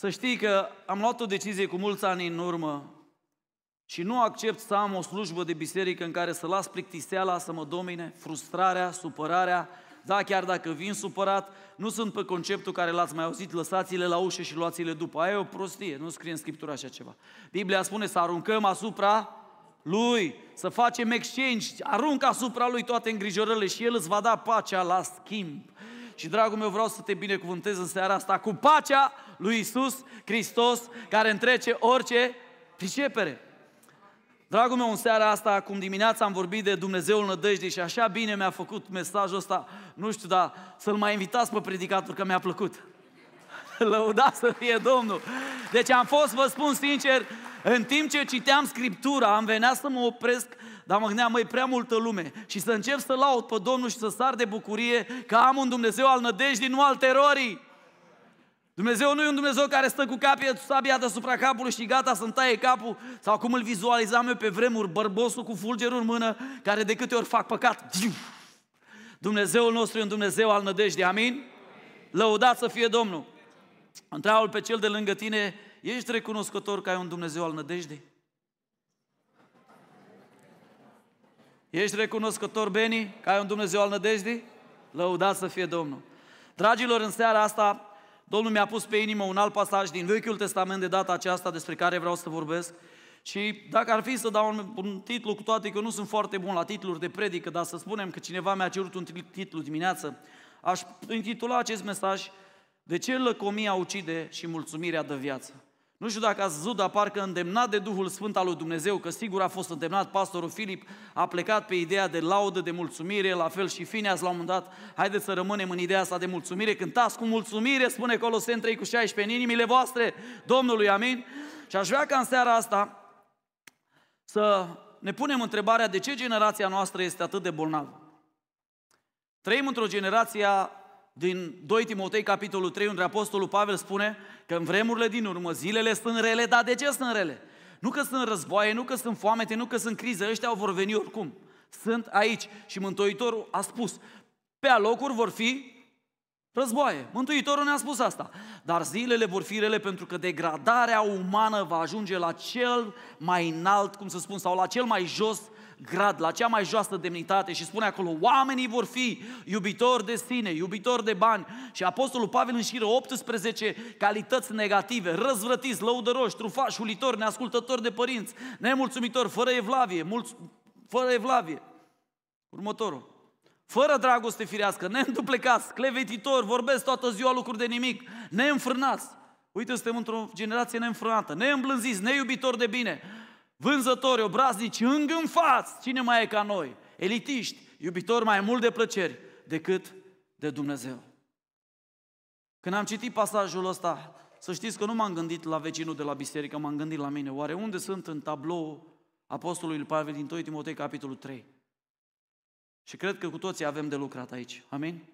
Să știi că am luat o decizie cu mulți ani în urmă și nu accept să am o slujbă de biserică în care să las plictiseala să mă domine, frustrarea, supărarea, da, chiar dacă vin supărat, nu sunt pe conceptul care l-ați mai auzit, lăsați-le la ușă și luați-le după. Aia e o prostie, nu scrie în Scriptură așa ceva. Biblia spune să aruncăm asupra lui, să facem exchange, aruncă asupra lui toate îngrijorările și el îți va da pacea la schimb. Și dragul meu, vreau să te binecuvântez în seara asta cu pacea lui Isus Hristos, care întrece orice pricepere. Dragul meu, în seara asta, acum dimineața am vorbit de Dumnezeul nădejdei și așa bine mi-a făcut mesajul ăsta, nu știu, dar să-l mai invitați pe predicator, că mi-a plăcut. Lăuda să fie Domnul. Deci am fost, vă spun sincer, în timp ce citeam Scriptura, am venea să mă opresc, dar mă gândeam, măi, prea multă lume. Și să încep să laud pe Domnul și să sar de bucurie că am un Dumnezeu al nădejdii, nu al terorii. Dumnezeu nu e un Dumnezeu care stă cu capie, sabia deasupra capului și gata să-mi taie capul, sau cum îl vizualizam eu pe vremuri, bărbosul cu fulgerul în mână, care de câte ori fac păcat, Dumnezeul nostru e un Dumnezeu al nădejdii, amin? Lăudat să fie Domnul! Întreabă pe cel de lângă tine, ești recunoscător că ai un Dumnezeu al nădejdii? Ești recunoscător, Beni, că ai un Dumnezeu al nădejdii? Lăudat să fie Domnul! Dragilor, în seara asta Domnul mi-a pus pe inimă un alt pasaj din Vechiul Testament de data aceasta despre care vreau să vorbesc. Și dacă ar fi să dau un, un titlu, cu toate că nu sunt foarte bun la titluri de predică, dar să spunem că cineva mi-a cerut un titlu dimineață, aș intitula acest mesaj De ce lăcomia ucide și mulțumirea de viață? Nu știu dacă ați văzut, dar parcă îndemnat de Duhul Sfânt al lui Dumnezeu, că sigur a fost îndemnat, pastorul Filip a plecat pe ideea de laudă, de mulțumire, la fel și Fineas la un moment dat, haideți să rămânem în ideea asta de mulțumire, cântați cu mulțumire, spune Coloseni 3 cu 16, în inimile voastre Domnului, amin? Și aș vrea ca în seara asta să ne punem întrebarea de ce generația noastră este atât de bolnavă. Trăim într-o generație din 2 Timotei, capitolul 3, unde Apostolul Pavel spune că în vremurile din urmă zilele sunt rele, dar de ce sunt rele? Nu că sunt războaie, nu că sunt foamete, nu că sunt crize, ăștia vor veni oricum. Sunt aici și Mântuitorul a spus, pe alocuri vor fi războaie. Mântuitorul ne-a spus asta. Dar zilele vor fi rele pentru că degradarea umană va ajunge la cel mai înalt, cum să spun, sau la cel mai jos grad, la cea mai joasă demnitate și spune acolo, oamenii vor fi iubitori de sine, iubitori de bani. Și Apostolul Pavel înșiră 18 calități negative, răzvrătiți, lăudăroși, trufași, ulitori, neascultători de părinți, nemulțumitori, fără evlavie, mulți, fără evlavie. Următorul. Fără dragoste firească, neînduplecați, clevetitori, vorbesc toată ziua lucruri de nimic, neînfrânați. Uite, suntem într-o generație neînfrânată, neîmblânziți, neiubitori de bine, vânzători, obraznici, îngânfați, cine mai e ca noi? Elitiști, iubitori mai mult de plăceri decât de Dumnezeu. Când am citit pasajul ăsta, să știți că nu m-am gândit la vecinul de la biserică, m-am gândit la mine. Oare unde sunt în tablou Apostolului Pavel din 2 Timotei, capitolul 3? Și cred că cu toții avem de lucrat aici. Amin?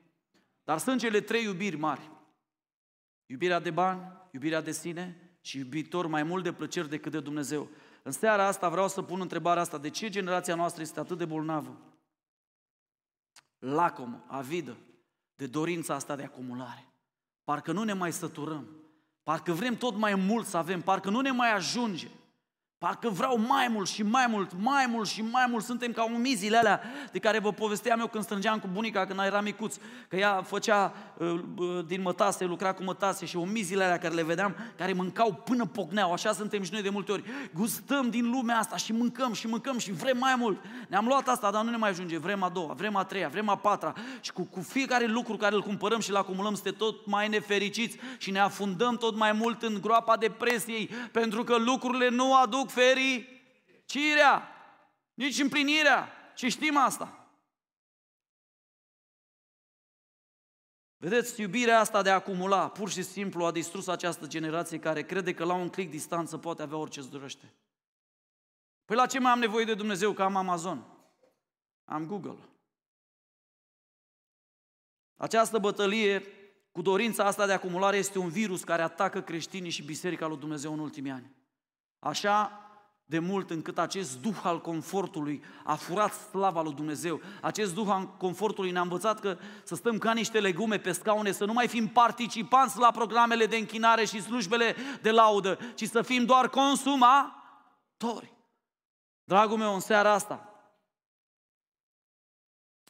Dar sunt cele trei iubiri mari. Iubirea de bani, iubirea de sine și iubitor mai mult de plăceri decât de Dumnezeu. În seara asta vreau să pun întrebarea asta, de ce generația noastră este atât de bolnavă? Lacomă, avidă, de dorința asta de acumulare. Parcă nu ne mai săturăm, parcă vrem tot mai mult să avem, parcă nu ne mai ajunge. Parcă vreau mai mult și mai mult, mai mult și mai mult. Suntem ca umizile alea de care vă povesteam eu când strângeam cu bunica când era micuț. Că ea făcea uh, uh, din mătase, lucra cu mătase și umizile alea care le vedeam, care mâncau până pocneau. Așa suntem și noi de multe ori. Gustăm din lumea asta și mâncăm și mâncăm și vrem mai mult. Ne-am luat asta, dar nu ne mai ajunge. Vrem a doua, vrem a treia, vrem a patra. Și cu, cu fiecare lucru care îl cumpărăm și îl acumulăm, este tot mai nefericiți și ne afundăm tot mai mult în groapa depresiei, pentru că lucrurile nu aduc aduc fericirea, nici împlinirea. Și știm asta. Vedeți, iubirea asta de a acumula, pur și simplu a distrus această generație care crede că la un click distanță poate avea orice îți dorește. Păi la ce mai am nevoie de Dumnezeu că am Amazon? Am Google. Această bătălie cu dorința asta de acumulare este un virus care atacă creștinii și Biserica lui Dumnezeu în ultimii ani. Așa de mult încât acest duh al confortului a furat slava lui Dumnezeu. Acest duh al confortului ne-a învățat că să stăm ca niște legume pe scaune, să nu mai fim participanți la programele de închinare și slujbele de laudă, ci să fim doar consumatori. Dragul meu, în seara asta,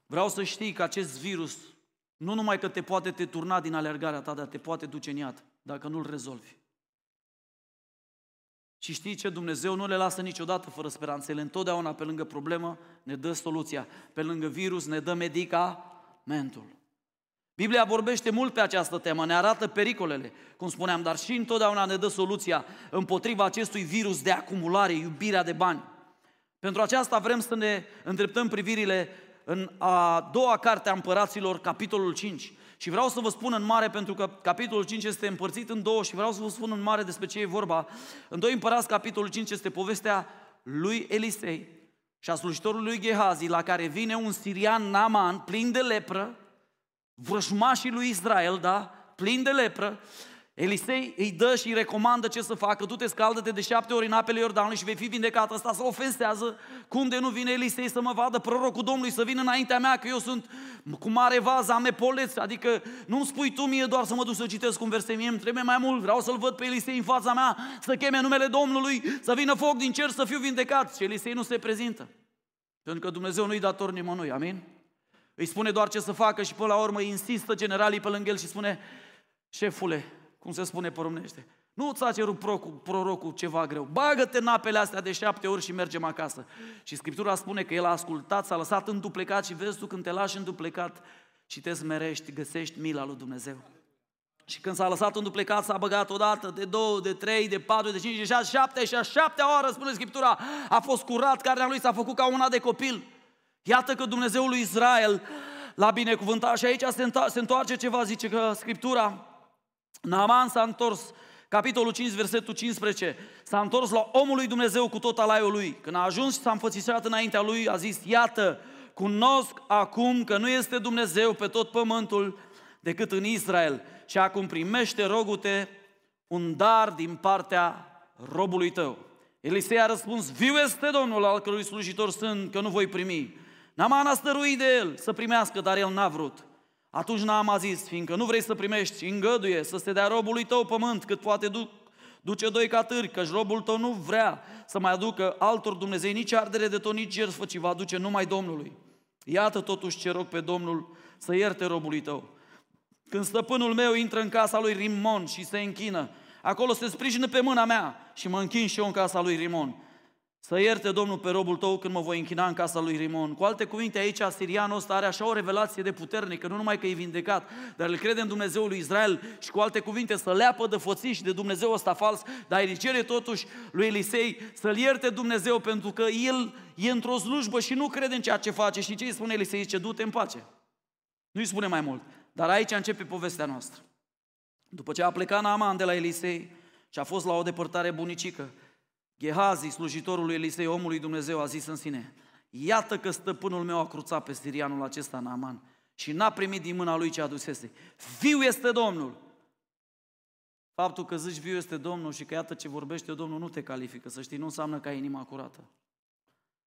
vreau să știi că acest virus nu numai că te poate te turna din alergarea ta, dar te poate duce în iad, dacă nu-l rezolvi. Și știi ce? Dumnezeu nu le lasă niciodată fără speranță. El întotdeauna pe lângă problemă ne dă soluția. Pe lângă virus ne dă medicamentul. Biblia vorbește mult pe această temă, ne arată pericolele, cum spuneam, dar și întotdeauna ne dă soluția împotriva acestui virus de acumulare, iubirea de bani. Pentru aceasta vrem să ne îndreptăm privirile în a doua carte a împăraților, capitolul 5. Și vreau să vă spun în mare, pentru că capitolul 5 este împărțit în două și vreau să vă spun în mare despre ce e vorba. În 2 împărați, capitolul 5 este povestea lui Elisei și a slujitorului lui Gehazi, la care vine un sirian Naman, plin de lepră, vrăjmașii lui Israel, da, plin de lepră, Elisei îi dă și îi recomandă ce să facă, du-te, scaldă-te de șapte ori în apele Iordanului și vei fi vindecat. Asta să ofensează. Cum de nu vine Elisei să mă vadă prorocul Domnului, să vină înaintea mea, că eu sunt cu mare vază, am epoleți, adică nu-mi spui tu mie doar să mă duc să citesc un verset, mie îmi trebuie mai mult, vreau să-l văd pe Elisei în fața mea, să cheme numele Domnului, să vină foc din cer, să fiu vindecat. Și Elisei nu se prezintă. Pentru că Dumnezeu nu-i dator nimănui, amin? Îi spune doar ce să facă și până la urmă insistă generalii pe lângă el și spune, șefule, cum se spune pe românește. Nu ți-a cerut prorocul, prorocul ceva greu. Bagă-te în apele astea de șapte ori și mergem acasă. Și Scriptura spune că el a ascultat, s-a lăsat înduplecat și vezi tu când te lași înduplecat și te smerești, găsești mila lui Dumnezeu. Și când s-a lăsat înduplecat, s-a băgat odată, de două, de trei, de patru, de cinci, de șase, șapte și a șaptea oară, spune Scriptura, a fost curat, carnea lui s-a făcut ca una de copil. Iată că Dumnezeul lui Israel l-a binecuvântat și aici se întoarce ceva, zice că Scriptura, Naaman s-a întors, capitolul 5, versetul 15, s-a întors la omul lui Dumnezeu cu tot alaiul lui. Când a ajuns și s-a înfățișat înaintea lui, a zis, iată, cunosc acum că nu este Dumnezeu pe tot pământul decât în Israel. Și acum primește, rogute, un dar din partea robului tău. Elisei a răspuns, viu este Domnul al cărui slujitor sunt, că nu voi primi. Naaman a stăruit de el să primească, dar el n-a vrut. Atunci Naam a zis, fiindcă nu vrei să primești, îngăduie să se dea robului tău pământ, cât poate du- duce doi catâri, căci robul tău nu vrea să mai aducă altor Dumnezei nici ardere de tot, nici jertfă, ci va aduce numai Domnului. Iată totuși ce rog pe Domnul să ierte robului tău. Când stăpânul meu intră în casa lui Rimon și se închină, acolo se sprijină pe mâna mea și mă închin și eu în casa lui Rimon. Să ierte Domnul pe robul tău când mă voi închina în casa lui Rimon. Cu alte cuvinte, aici sirianul ăsta are așa o revelație de puternică, nu numai că e vindecat, dar îl crede în Dumnezeul lui Israel și cu alte cuvinte să leapă de fățiși de Dumnezeu ăsta fals, dar îi cere totuși lui Elisei să-l ierte Dumnezeu pentru că el e într-o slujbă și nu crede în ceea ce face. Și ce îi spune Elisei? Zice, du-te în pace. Nu îi spune mai mult. Dar aici începe povestea noastră. După ce a plecat Naaman de la Elisei și a fost la o depărtare bunicică, Gehazi, slujitorul lui Elisei, omului Dumnezeu, a zis în sine, iată că stăpânul meu a cruțat pe sirianul acesta, Naaman, și n-a primit din mâna lui ce adusese. Viu este Domnul! Faptul că zici viu este Domnul și că iată ce vorbește Domnul nu te califică, să știi, nu înseamnă că ai inima curată.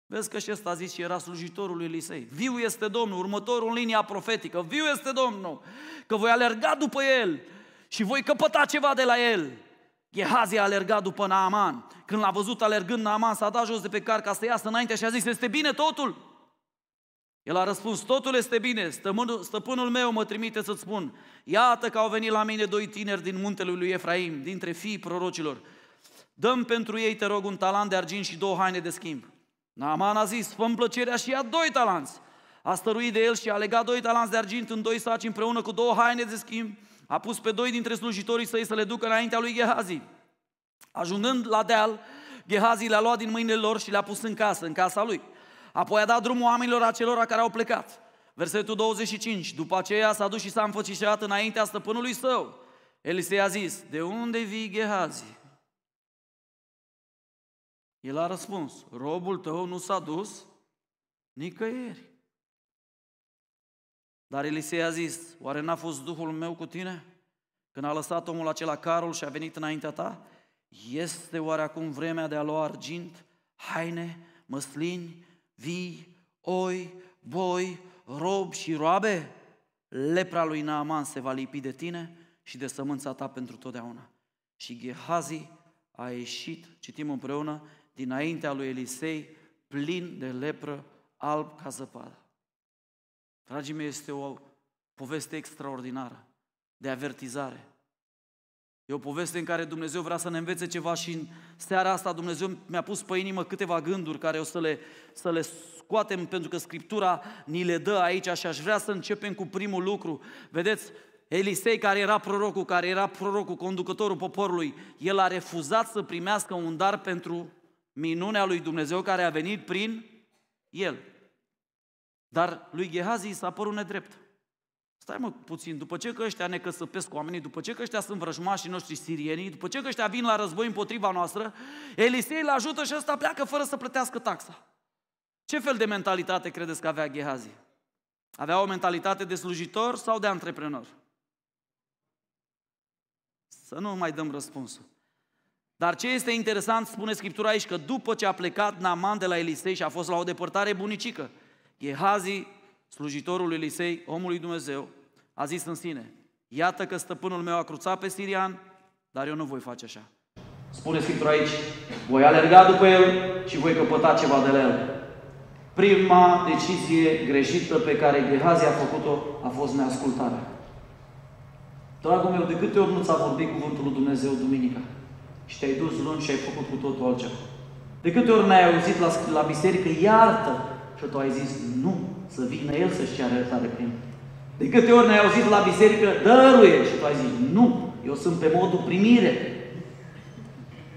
Vezi că și ăsta a zis și era slujitorul lui Elisei. Viu este Domnul, următorul în linia profetică. Viu este Domnul, că voi alerga după el și voi căpăta ceva de la el. Gehazi a alergat după Naaman. Când l-a văzut alergând, Naaman s-a dat jos de pe car ca să iasă înainte și a zis, este bine totul? El a răspuns, totul este bine, stăpânul, stăpânul meu mă trimite să-ți spun, iată că au venit la mine doi tineri din muntele lui Efraim, dintre fiii prorocilor. Dăm pentru ei, te rog, un talant de argint și două haine de schimb. Naaman a zis, fă plăcerea și ia doi talanți. A stăruit de el și a legat doi talanți de argint în doi saci împreună cu două haine de schimb a pus pe doi dintre slujitorii săi să le ducă înaintea lui Gehazi. Ajungând la deal, Gehazi le-a luat din mâinile lor și le-a pus în casă, în casa lui. Apoi a dat drumul oamenilor acelora care au plecat. Versetul 25. După aceea s-a dus și s-a înfățișat înaintea stăpânului său. Elisei a zis, de unde vii Gehazi? El a răspuns, robul tău nu s-a dus nicăieri. Dar Elisei a zis, oare n-a fost Duhul meu cu tine? Când a lăsat omul acela carul și a venit înaintea ta? Este oare acum vremea de a lua argint, haine, măslini, vii, oi, boi, rob și roabe? Lepra lui Naaman se va lipi de tine și de sămânța ta pentru totdeauna. Și Gehazi a ieșit, citim împreună, dinaintea lui Elisei, plin de lepră, alb ca zăpadă. Dragii mei, este o poveste extraordinară de avertizare. E o poveste în care Dumnezeu vrea să ne învețe ceva și în seara asta Dumnezeu mi-a pus pe inimă câteva gânduri care o să le, să le scoatem pentru că Scriptura ni le dă aici și aș vrea să începem cu primul lucru. Vedeți, Elisei, care era prorocul, care era prorocul, conducătorul poporului, el a refuzat să primească un dar pentru minunea lui Dumnezeu care a venit prin el. Dar lui Gehazi s-a părut nedrept. Stai mă puțin, după ce că ăștia ne căsăpesc oamenii, după ce că ăștia sunt vrăjmașii noștri sirienii, după ce că ăștia vin la război împotriva noastră, Elisei îl ajută și ăsta pleacă fără să plătească taxa. Ce fel de mentalitate credeți că avea Gehazi? Avea o mentalitate de slujitor sau de antreprenor? Să nu mai dăm răspunsul. Dar ce este interesant, spune Scriptura aici, că după ce a plecat Naaman de la Elisei și a fost la o depărtare bunicică, Gehazi, slujitorul lui Elisei, omul lui Dumnezeu, a zis în sine, iată că stăpânul meu a cruțat pe sirian, dar eu nu voi face așa. Spune Scriptura aici, voi alerga după el și voi căpăta ceva de la el. Prima decizie greșită pe care Gehazi a făcut-o a fost neascultarea. Dragul meu, de câte ori nu ți-a vorbit cuvântul lui Dumnezeu duminica și te-ai dus luni și ai făcut cu totul altceva? De câte ori n-ai auzit la, la biserică, iartă, și tu ai zis, nu, să vină El să-și ceară iertare prin De câte ori n-ai auzit la biserică, dăruie, și tu ai zis, nu, eu sunt pe modul primire.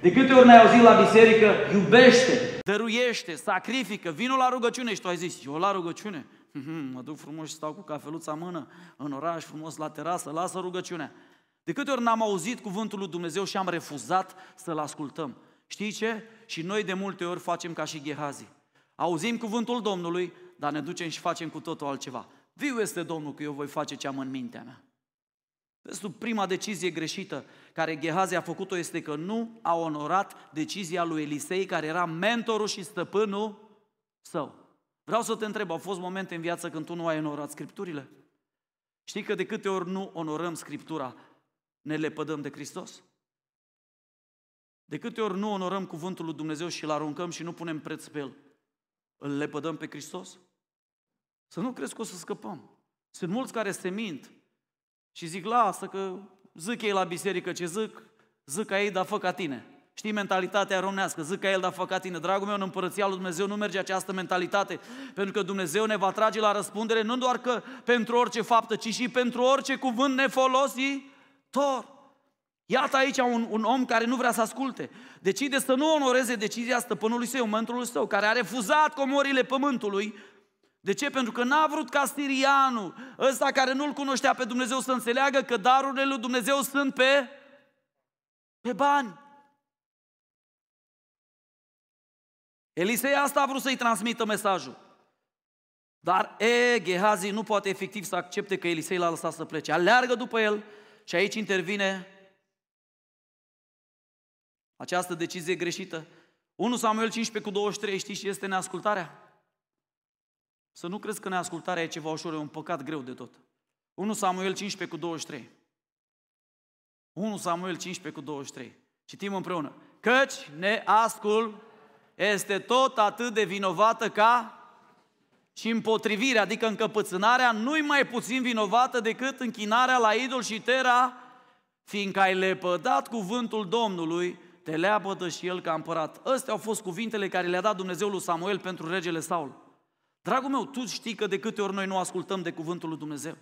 De câte ori n-ai auzit la biserică, iubește, dăruiește, sacrifică, vină la rugăciune și tu ai zis, eu la rugăciune, mă duc frumos și stau cu cafeluța în mână, în oraș, frumos la terasă, lasă rugăciunea. De câte ori n-am auzit cuvântul lui Dumnezeu și am refuzat să-l ascultăm? Știi ce? Și noi de multe ori facem ca și Gehazi. Auzim cuvântul Domnului, dar ne ducem și facem cu totul altceva. Viu este Domnul că eu voi face ce am în mintea mea. Vezi prima decizie greșită care Gehazi a făcut-o este că nu a onorat decizia lui Elisei, care era mentorul și stăpânul său. Vreau să te întreb, au fost momente în viață când tu nu ai onorat Scripturile? Știi că de câte ori nu onorăm Scriptura, ne lepădăm de Hristos? De câte ori nu onorăm cuvântul lui Dumnezeu și îl aruncăm și nu punem preț pe el, îl lepădăm pe Hristos? Să nu crezi că o să scăpăm. Sunt mulți care se mint și zic, lasă că zic ei la biserică ce zic, zic ca ei, dar fă ca tine. Știi mentalitatea românească, zic ca el, dar fă ca tine. Dragul meu, în împărăția lui Dumnezeu nu merge această mentalitate, pentru că Dumnezeu ne va trage la răspundere nu doar că pentru orice faptă, ci și pentru orice cuvânt nefolositor. Iată aici un, un om care nu vrea să asculte. Decide să nu onoreze decizia stăpânului său, mântrului său, care a refuzat comorile pământului. De ce? Pentru că n-a vrut ca sirianul, ăsta care nu-L cunoștea pe Dumnezeu, să înțeleagă că darurile lui Dumnezeu sunt pe, pe bani. Elisei asta a vrut să-i transmită mesajul. Dar e, Gehazi nu poate efectiv să accepte că Elisei l-a lăsat să plece. Aleargă după el și aici intervine această decizie greșită. 1 Samuel 15 cu 23, știți și este neascultarea? Să nu crezi că neascultarea e ceva ușor, e un păcat greu de tot. 1 Samuel 15 cu 23. 1 Samuel 15 cu 23. Citim împreună. Căci neascul este tot atât de vinovată ca și împotrivirea, adică încăpățânarea, nu-i mai puțin vinovată decât închinarea la idol și tera, fiindcă ai lepădat cuvântul Domnului, te leapădă și el ca împărat. Astea au fost cuvintele care le-a dat Dumnezeu lui Samuel pentru regele Saul. Dragul meu, tu știi că de câte ori noi nu ascultăm de cuvântul lui Dumnezeu?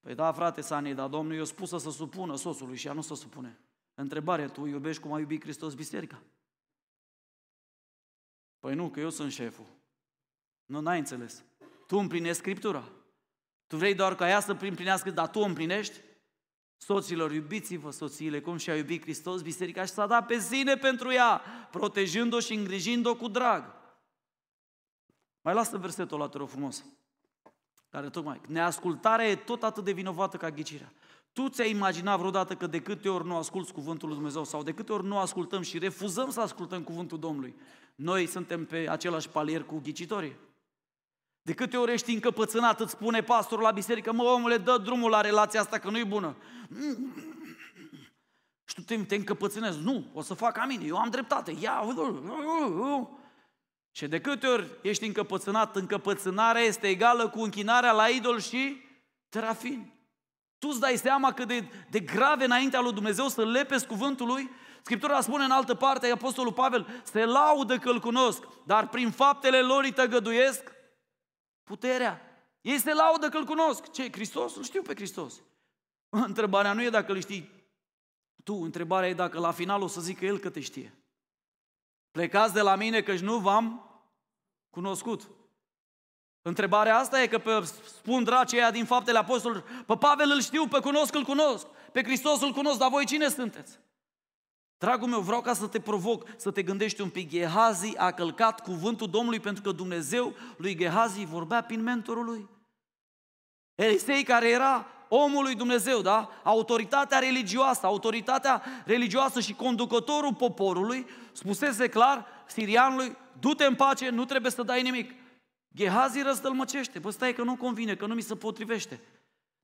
Păi da, frate Sani, dar Domnul i-a spus să se supună soțului și ea nu se supune. Întrebare, tu iubești cum a iubit Hristos biserica? Păi nu, că eu sunt șeful. Nu, n-ai înțeles. Tu împlinești Scriptura. Tu vrei doar ca ea să împlinească, dar tu împlinești? Soților, iubiți-vă soțiile cum și-a iubit Hristos biserica și s-a dat pe sine pentru ea, protejând-o și îngrijind-o cu drag. Mai lasă versetul ăla, te rog frumos, care tocmai, neascultarea e tot atât de vinovată ca ghicirea. Tu ți-ai imaginat vreodată că de câte ori nu asculți cuvântul lui Dumnezeu sau de câte ori nu ascultăm și refuzăm să ascultăm cuvântul Domnului, noi suntem pe același palier cu ghicitorii? De câte ori ești încăpățânat, îți spune pastorul la biserică, mă omule, dă drumul la relația asta că nu-i bună. Și tu te, te încăpățânezi, nu, o să fac ca mine, eu am dreptate, ia, și de câte ori ești încăpățânat, încăpățânarea este egală cu închinarea la idol și terafin. Tu îți dai seama cât de, de grave înaintea lui Dumnezeu să lepezi cuvântul lui? Scriptura spune în altă parte, Apostolul Pavel, se laudă că îl cunosc, dar prin faptele lor îi tăgăduiesc puterea. Ei se laudă că îl cunosc. Ce, Hristos? Îl știu pe Hristos. Întrebarea nu e dacă îl știi tu, întrebarea e dacă la final o să zică El că te știe. Plecați de la mine căci nu v-am cunoscut. Întrebarea asta e că pe, spun dracii din faptele apostolilor, pe Pavel îl știu, pe cunosc îl cunosc, pe Hristos îl cunosc, dar voi cine sunteți? Dragul meu, vreau ca să te provoc, să te gândești un pic. Gehazi a călcat cuvântul Domnului pentru că Dumnezeu lui Gehazi vorbea prin mentorul lui. Elisei care era omul lui Dumnezeu, da? Autoritatea religioasă, autoritatea religioasă și conducătorul poporului spusese clar sirianului, du-te în pace, nu trebuie să dai nimic. Gehazi răstălmăcește, bă stai că nu convine, că nu mi se potrivește.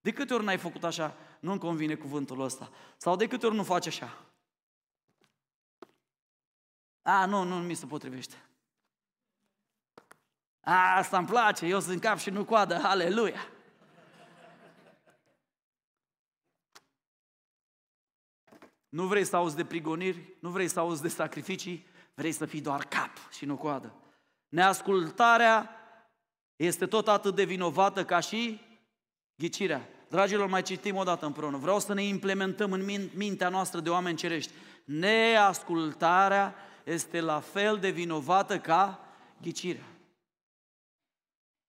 De câte ori n-ai făcut așa? Nu-mi convine cuvântul ăsta. Sau de câte ori nu faci așa? A, nu, nu mi se potrivește. A, asta îmi place, eu sunt cap și nu coadă, aleluia. Nu vrei să auzi de prigoniri, nu vrei să auzi de sacrificii, vrei să fii doar cap și nu coadă. Neascultarea este tot atât de vinovată ca și ghicirea. Dragilor, mai citim o dată împreună. Vreau să ne implementăm în mintea noastră de oameni cerești. Neascultarea este la fel de vinovată ca ghicirea.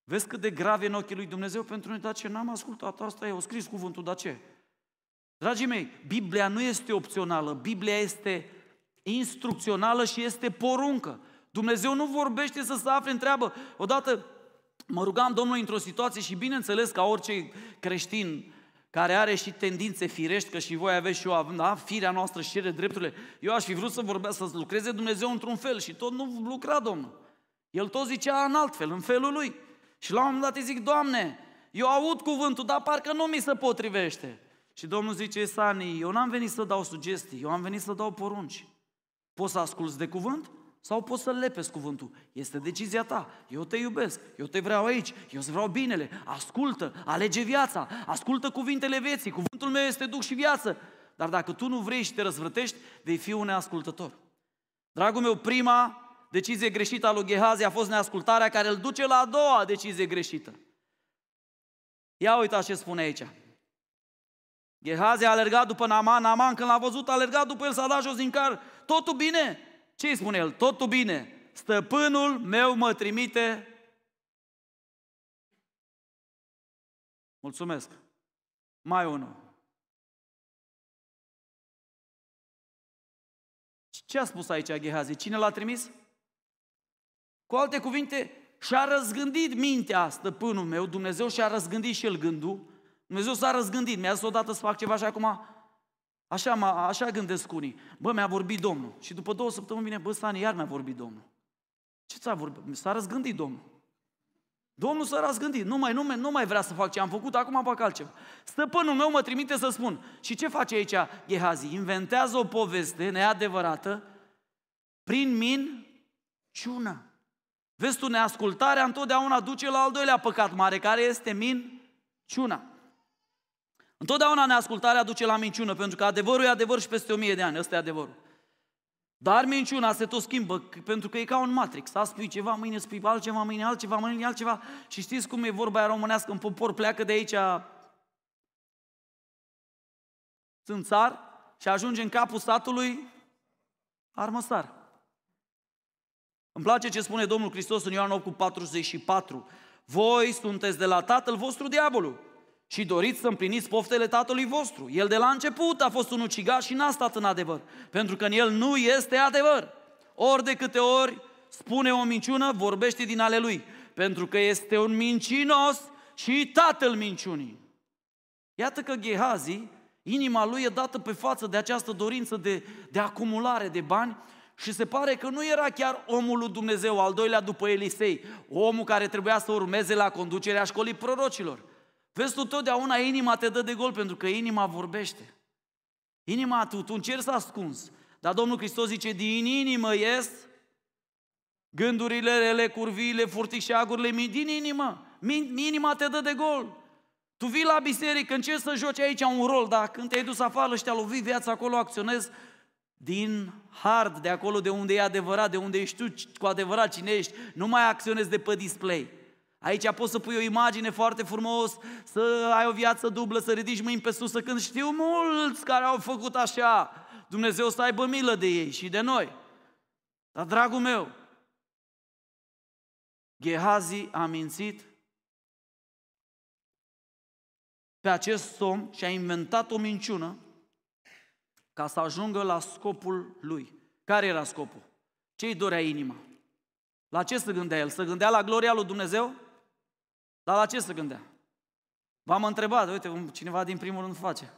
Vezi cât de grav e în ochii lui Dumnezeu pentru noi, dar ce n-am ascultat, asta e, o scris cuvântul, dar ce? Dragii mei, Biblia nu este opțională, Biblia este instrucțională și este poruncă. Dumnezeu nu vorbește să se afle în treabă. Odată mă rugam Domnului într-o situație și bineînțeles ca orice creștin care are și tendințe firești, că și voi aveți și eu, da? firea noastră și cere drepturile. Eu aș fi vrut să vorbească, să lucreze Dumnezeu într-un fel și tot nu lucra Domnul. El tot zicea în alt fel, în felul lui. Și la un moment dat îi zic, Doamne, eu aud cuvântul, dar parcă nu mi se potrivește. Și Domnul zice, Sani, eu n-am venit să dau sugestii, eu am venit să dau porunci. Poți să asculți de cuvânt? Sau poți să lepezi cuvântul. Este decizia ta. Eu te iubesc, eu te vreau aici, eu îți vreau binele. Ascultă, alege viața, ascultă cuvintele vieții. Cuvântul meu este duc și viață. Dar dacă tu nu vrei și te răzvrătești, vei fi un neascultător. Dragul meu, prima decizie greșită a lui Gehazi a fost neascultarea care îl duce la a doua decizie greșită. Ia uita ce spune aici. Gehazi a alergat după Naman, Naman când l-a văzut a alergat după el, s-a dat jos din car. Totul bine? Ce îi spune el? Totul bine. Stăpânul meu mă trimite. Mulțumesc. Mai unul. Ce a spus aici Gehazi? Cine l-a trimis? Cu alte cuvinte, și-a răzgândit mintea stăpânul meu, Dumnezeu și-a răzgândit și el gândul, Dumnezeu s-a răzgândit, mi-a zis odată să fac ceva și acum Așa, așa gândesc unii. Bă, mi-a vorbit Domnul. Și după două săptămâni vine, bă, Stani, iar mi-a vorbit Domnul. Ce ți-a vorbit? S-a răzgândit Domnul. Domnul s-a răzgândit. Nu mai, nu, mai, nu mai vrea să fac ce am făcut, acum fac altceva. Stăpânul meu mă trimite să spun. Și ce face aici Gehazi? Inventează o poveste neadevărată prin min ciună. Vezi tu, neascultarea întotdeauna duce la al doilea păcat mare, care este min ciuna. Întotdeauna neascultarea duce la minciună, pentru că adevărul e adevăr și peste o mie de ani, ăsta e adevărul. Dar minciuna se tot schimbă, pentru că e ca un matrix. Să spui ceva, mâine spui altceva, mâine altceva, mâine altceva. Și știți cum e vorba aia românească, în popor pleacă de aici țânțar și ajunge în capul statului armăsar. Îmi place ce spune Domnul Hristos în Ioan 8 cu 44. Voi sunteți de la tatăl vostru diavolul și doriți să împliniți poftele tatălui vostru. El de la început a fost un ucigaș și n-a stat în adevăr, pentru că în el nu este adevăr. Ori de câte ori spune o minciună, vorbește din ale lui, pentru că este un mincinos și tatăl minciunii. Iată că Gehazi Inima lui e dată pe față de această dorință de, de acumulare de bani și se pare că nu era chiar omul lui Dumnezeu, al doilea după Elisei, omul care trebuia să urmeze la conducerea școlii prorocilor. Vezi, tu totdeauna inima te dă de gol pentru că inima vorbește. Inima, tu, tu încerci să ascunzi. Dar Domnul Hristos zice, din inimă ies gândurile rele, curviile, furtișagurile, din inimă. Inima te dă de gol. Tu vii la biserică, încerci să joci aici un rol, dar când te-ai dus afară și te-a lovit viața acolo, acționezi din hard, de acolo de unde e adevărat, de unde ești tu cu adevărat cine ești, nu mai acționezi de pe display. Aici poți să pui o imagine foarte frumos, să ai o viață dublă, să ridici mâini pe sus, să când știu mulți care au făcut așa. Dumnezeu să aibă milă de ei și de noi. Dar, dragul meu, Gehazi a mințit pe acest somn și a inventat o minciună ca să ajungă la scopul lui. Care era scopul? Ce-i dorea inima? La ce se gândea el? Se gândea la gloria lui Dumnezeu? Dar la ce se gândea? V-am întrebat, uite, cineva din primul rând face.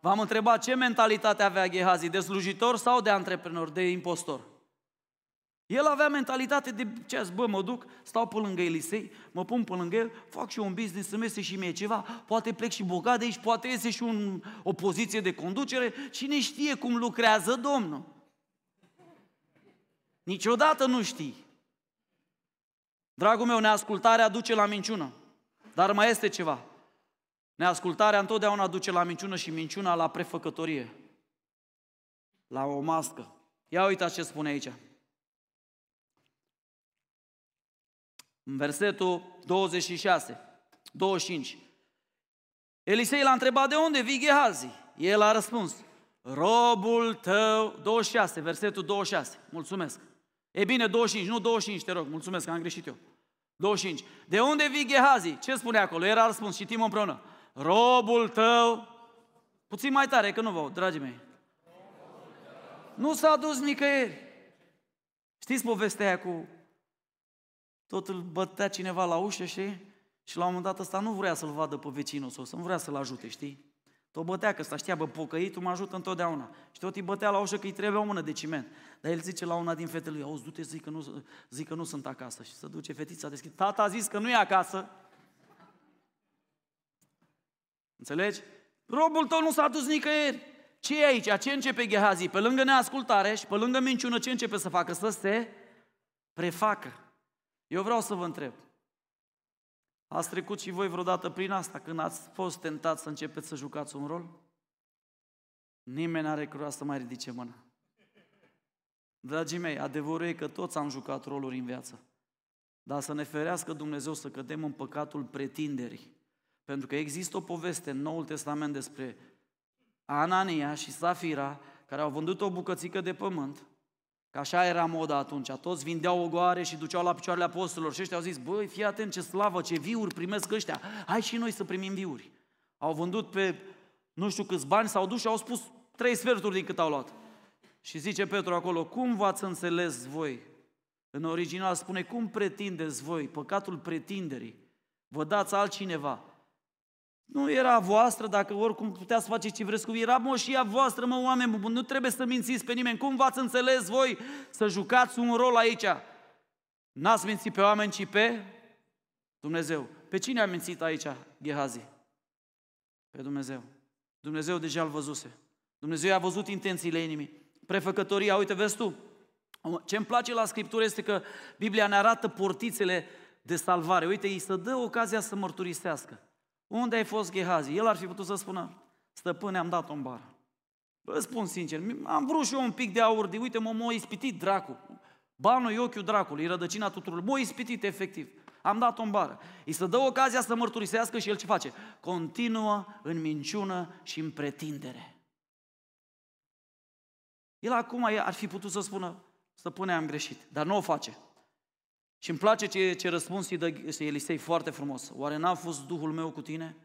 V-am întrebat ce mentalitate avea Gehazi, de slujitor sau de antreprenor, de impostor? El avea mentalitate de ce bă, mă duc, stau pe lângă Elisei, mă pun pe lângă el, fac și eu un business, să iese și mie ceva, poate plec și bogat de aici, poate iese și un, o poziție de conducere, cine știe cum lucrează Domnul. Niciodată nu știi. Dragul meu, neascultarea duce la minciună. Dar mai este ceva. Neascultarea întotdeauna duce la minciună și minciuna la prefăcătorie. La o mască. Ia uitați ce spune aici. În versetul 26, 25. Elisei l-a întrebat de unde vii Gehazi. El a răspuns, robul tău, 26, versetul 26. Mulțumesc. E bine, 25, nu 25, te rog, mulțumesc că am greșit eu. 25. De unde vii Gehazi? Ce spune acolo? Era răspuns, citim împreună. Robul tău, puțin mai tare, că nu vă dragii mei. Nu s-a dus nicăieri. Știți povestea aia cu tot îl bătea cineva la ușă, știi? Și la un moment dat ăsta nu vrea să-l vadă pe vecinul său, să nu vrea să-l ajute, știi? Tot bătea că ăsta știa, bă, pocăitul mă ajută întotdeauna. Și tot îi bătea la ușă că îi trebuie o mână de ciment. Dar el zice la una din fetele lui, auzi, du-te, zic că, nu, zic că nu sunt acasă. Și să duce fetița, deschide. Tata a zis că nu e acasă. Înțelegi? Robul tău nu s-a dus nicăieri. Ce e aici? Ce începe Gehazi? Pe lângă neascultare și pe lângă minciună, ce începe să facă? Să se prefacă. Eu vreau să vă întreb. Ați trecut și voi vreodată prin asta când ați fost tentat să începeți să jucați un rol? Nimeni n-are curaj să mai ridice mâna. Dragii mei, adevărul e că toți am jucat roluri în viață. Dar să ne ferească Dumnezeu să cădem în păcatul pretinderii. Pentru că există o poveste în Noul Testament despre Anania și Safira, care au vândut o bucățică de pământ Că așa era moda atunci. Toți vindeau ogoare și duceau la picioarele apostolilor și ăștia au zis, băi, fii atent ce slavă, ce viuri primesc ăștia. Hai și noi să primim viuri. Au vândut pe nu știu câți bani, s-au dus și au spus trei sferturi din cât au luat. Și zice Petru acolo, cum v-ați înțeles voi? În original spune, cum pretindeți voi? Păcatul pretinderii. Vă dați altcineva. Nu era voastră, dacă oricum puteați să faceți ce vreți cu era moșia voastră, mă, oameni buni, nu trebuie să mințiți pe nimeni. Cum v-ați înțeles voi să jucați un rol aici? N-ați mințit pe oameni, ci pe Dumnezeu. Pe cine a mințit aici Gehazi? Pe Dumnezeu. Dumnezeu deja îl văzuse. Dumnezeu a văzut intențiile inimii. Prefăcătoria, uite, vezi tu, ce îmi place la Scriptură este că Biblia ne arată portițele de salvare. Uite, îi să dă ocazia să mărturisească. Unde ai fost Gehazi? El ar fi putut să spună, stăpâne, am dat-o în bară. Vă spun sincer, am vrut și eu un pic de aur, de uite, mă, m-a ispitit dracu. Banul e ochiul dracului, e rădăcina tuturor. M-a ispitit efectiv. Am dat-o în bară. Îi să dă ocazia să mărturisească și el ce face? Continuă în minciună și în pretindere. El acum ar fi putut să spună, stăpâne, am greșit, dar nu o face. Și îmi place ce, ce răspuns îi dă Elisei foarte frumos. Oare n-a fost Duhul meu cu tine?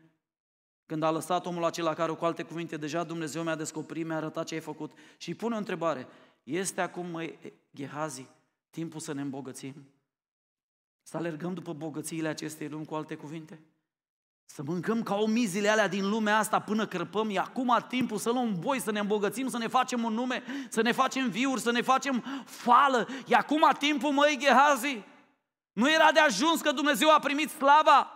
Când a lăsat omul acela care, cu alte cuvinte, deja Dumnezeu mi-a descoperit, mi-a arătat ce ai făcut. Și îi pune o întrebare. Este acum, măi, Gehazi, timpul să ne îmbogățim? Să alergăm după bogățiile acestei lumi, cu alte cuvinte? Să mâncăm ca omizile alea din lumea asta până crăpăm. E acum timpul să luăm boi, să ne îmbogățim, să ne facem un nume, să ne facem viuri, să ne facem fală. E acum timpul, măi, Gehazi. Nu era de ajuns că Dumnezeu a primit slava?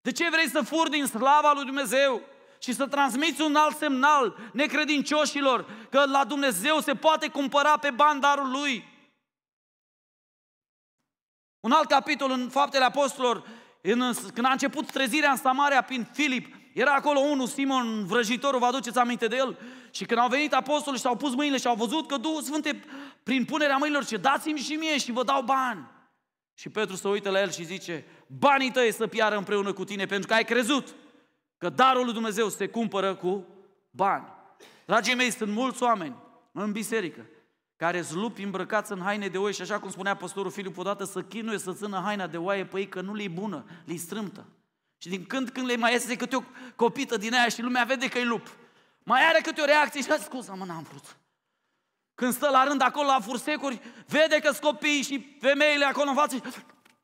De ce vrei să furi din slava lui Dumnezeu? și să transmiți un alt semnal necredincioșilor că la Dumnezeu se poate cumpăra pe bani darul lui. Un alt capitol în Faptele Apostolilor, în, când a început trezirea în Samaria prin Filip, era acolo unul, Simon, vrăjitorul, vă aduceți aminte de el? Și când au venit apostolii și au pus mâinile și au văzut că Duhul Sfânte, prin punerea mâinilor, ce dați-mi și mie și vă dau bani. Și Petru se uită la el și zice, banii tăi să piară împreună cu tine pentru că ai crezut că darul lui Dumnezeu se cumpără cu bani. Dragii mei, sunt mulți oameni în biserică care zlupi îmbrăcați în haine de oie și așa cum spunea pastorul Filip odată, să chinuie să țină haina de oaie pe ei că nu le-i bună, le strâmtă. Și din când când le mai iese câte o copită din aia și lumea vede că e lup. Mai are câte o reacție și scuză mă, n-am vrut. Când stă la rând acolo la fursecuri, vede că copiii și femeile acolo în față,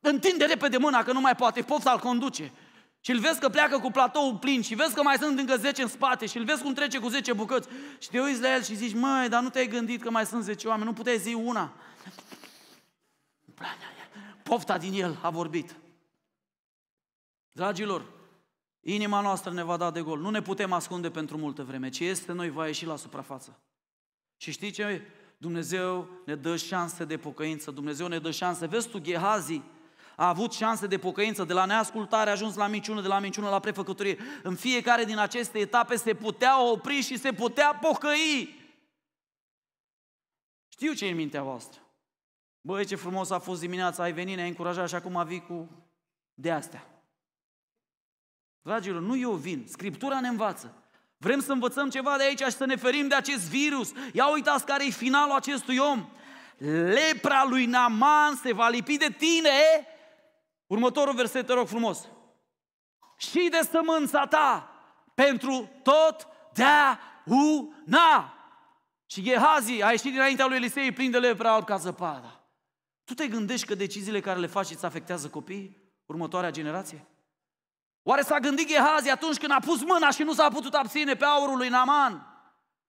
întinde repede mâna că nu mai poate, pofta al conduce. Și îl vezi că pleacă cu platoul plin și vezi că mai sunt încă 10 în spate și îl vezi cum trece cu 10 bucăți și te uiți la el și zici, măi, dar nu te-ai gândit că mai sunt 10 oameni, nu puteai zi una. Pofta din el a vorbit. Dragilor, inima noastră ne va da de gol. Nu ne putem ascunde pentru multă vreme. Ce este noi va ieși la suprafață. Și știi ce? Dumnezeu ne dă șanse de pocăință. Dumnezeu ne dă șanse. Vezi tu, Gehazi, a avut șanse de pocăință, de la neascultare a ajuns la minciună, de la minciună la prefăcătorie. În fiecare din aceste etape se putea opri și se putea pocăi. Știu ce e în mintea voastră. Băi, ce frumos a fost dimineața, ai venit, ne-ai încurajat și acum vii cu de astea. Dragilor, nu eu vin, Scriptura ne învață. Vrem să învățăm ceva de aici și să ne ferim de acest virus. Ia uitați care e finalul acestui om. Lepra lui Naman se va lipi de tine Următorul verset, te rog frumos. Și de sămânța ta pentru tot una. Și Gehazi a ieșit dinaintea lui Elisei plin de lepra alb ca zăpada. Tu te gândești că deciziile care le faci îți afectează copiii? Următoarea generație? Oare s-a gândit Gehazi atunci când a pus mâna și nu s-a putut abține pe aurul lui Naman?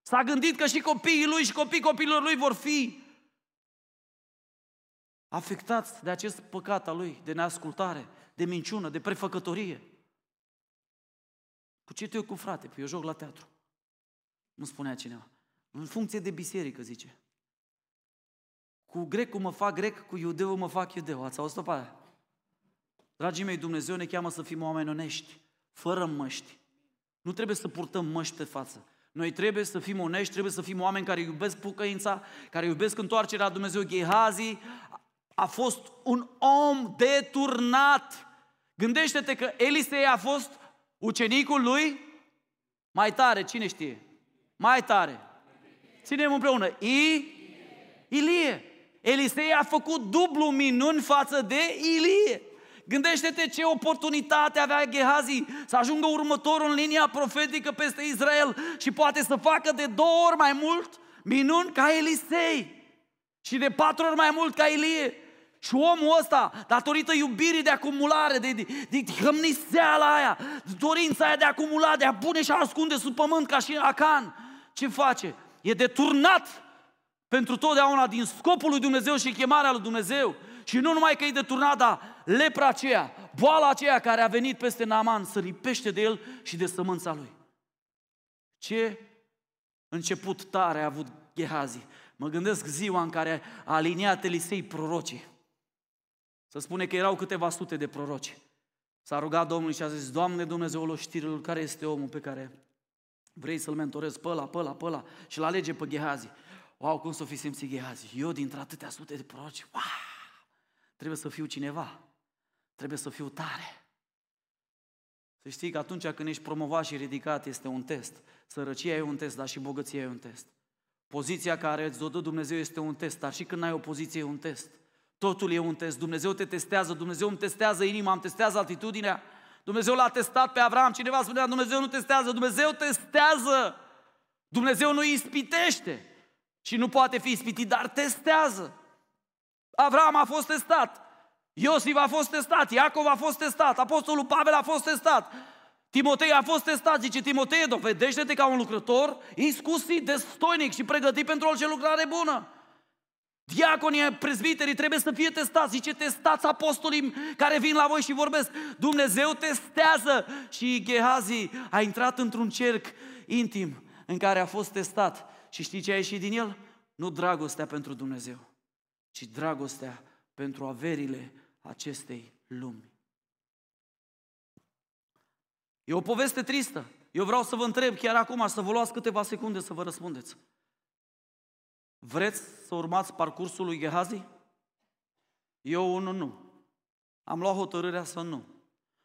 S-a gândit că și copiii lui și copiii copiilor lui vor fi afectați de acest păcat al lui, de neascultare, de minciună, de prefăcătorie. Cu ce te cu frate? Păi eu joc la teatru. Nu spunea cineva. În funcție de biserică, zice. Cu grecul mă fac grec, cu iudeu mă fac iudeu. Ați auzit-o pe aia? Dragii mei, Dumnezeu ne cheamă să fim oameni onești, fără măști. Nu trebuie să purtăm măști pe față. Noi trebuie să fim onești, trebuie să fim oameni care iubesc pucăința, care iubesc întoarcerea la Dumnezeu. Gehazi a fost un om deturnat. Gândește-te că Elisei a fost ucenicul lui mai tare, cine știe? Mai tare. Ținem împreună. I, Ilie. Elisei a făcut dublu minuni față de Ilie. Gândește-te ce oportunitate avea Gehazi să ajungă următorul în linia profetică peste Israel și poate să facă de două ori mai mult minuni ca Elisei și de patru ori mai mult ca Ilie. Și omul ăsta, datorită iubirii de acumulare, de, de, de, de hămniseala aia, dorința aia de acumula, de a pune și a ascunde sub pământ ca și Acan, ce face? E deturnat pentru totdeauna din scopul lui Dumnezeu și chemarea lui Dumnezeu. Și nu numai că e deturnat, dar lepra aceea, boala aceea care a venit peste Naaman, să lipește de el și de sămânța lui. Ce început tare a avut Gehazi. Mă gândesc ziua în care a aliniat Elisei prorocii. Să spune că erau câteva sute de proroci. S-a rugat Domnul și a zis, Doamne Dumnezeul știrilor, care este omul pe care vrei să-l mentorezi pe ăla, pe ăla, pe ăla și-l alege pe Gehazi. Wow, cum să fi simțit Gehazi? Eu dintre atâtea sute de proroci, wow, trebuie să fiu cineva, trebuie să fiu tare. Să știi că atunci când ești promovat și ridicat este un test. Sărăcia e un test, dar și bogăția e un test. Poziția care îți o dă Dumnezeu este un test, dar și când ai o poziție e un test. Totul e un test. Dumnezeu te testează, Dumnezeu îmi testează inima, îmi testează altitudinea. Dumnezeu l-a testat pe Avram. Cineva spunea, Dumnezeu nu testează, Dumnezeu testează. Dumnezeu nu ispitește și nu poate fi ispitit, dar testează. Avram a fost testat. Iosif a fost testat, Iacov a fost testat, Apostolul Pavel a fost testat, Timotei a fost testat, zice Timotei, dovedește-te ca un lucrător iscusit, destoinic și pregătit pentru orice lucrare bună. Diaconii, prezbiterii trebuie să fie testați. Zice, testați apostolii care vin la voi și vorbesc. Dumnezeu testează. Și Gehazi a intrat într-un cerc intim în care a fost testat. Și știi ce a ieșit din el? Nu dragostea pentru Dumnezeu, ci dragostea pentru averile acestei lumi. E o poveste tristă. Eu vreau să vă întreb chiar acum, să vă luați câteva secunde să vă răspundeți. Vreți să urmați parcursul lui Gehazi? Eu unul nu. Am luat hotărârea să nu.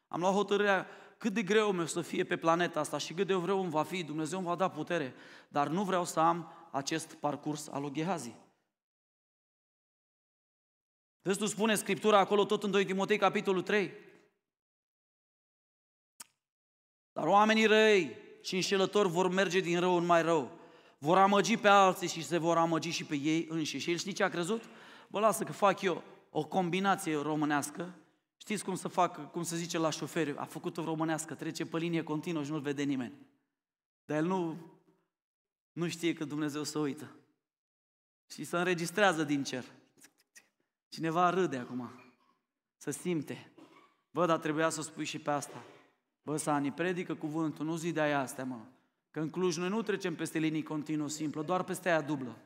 Am luat hotărârea cât de greu meu să fie pe planeta asta și cât de greu îmi va fi, Dumnezeu îmi va da putere, dar nu vreau să am acest parcurs al lui Gehazi. Vezi, tu spune Scriptura acolo tot în 2 Timotei, capitolul 3. Dar oamenii răi și înșelători vor merge din rău în mai rău vor amăgi pe alții și se vor amăgi și pe ei înșiși. Și el știi ce a crezut? Bă, lasă că fac eu o combinație românească. Știți cum să fac, cum se zice la șoferi, a făcut-o românească, trece pe linie continuă și nu-l vede nimeni. Dar el nu, nu știe că Dumnezeu se uită. Și se înregistrează din cer. Cineva râde acum, să simte. Bă, dar trebuia să spui și pe asta. Bă, Sani, predică cuvântul, nu zi de aia astea, mă. Că în Cluj noi nu trecem peste linii continuă simplă, doar peste aia dublă.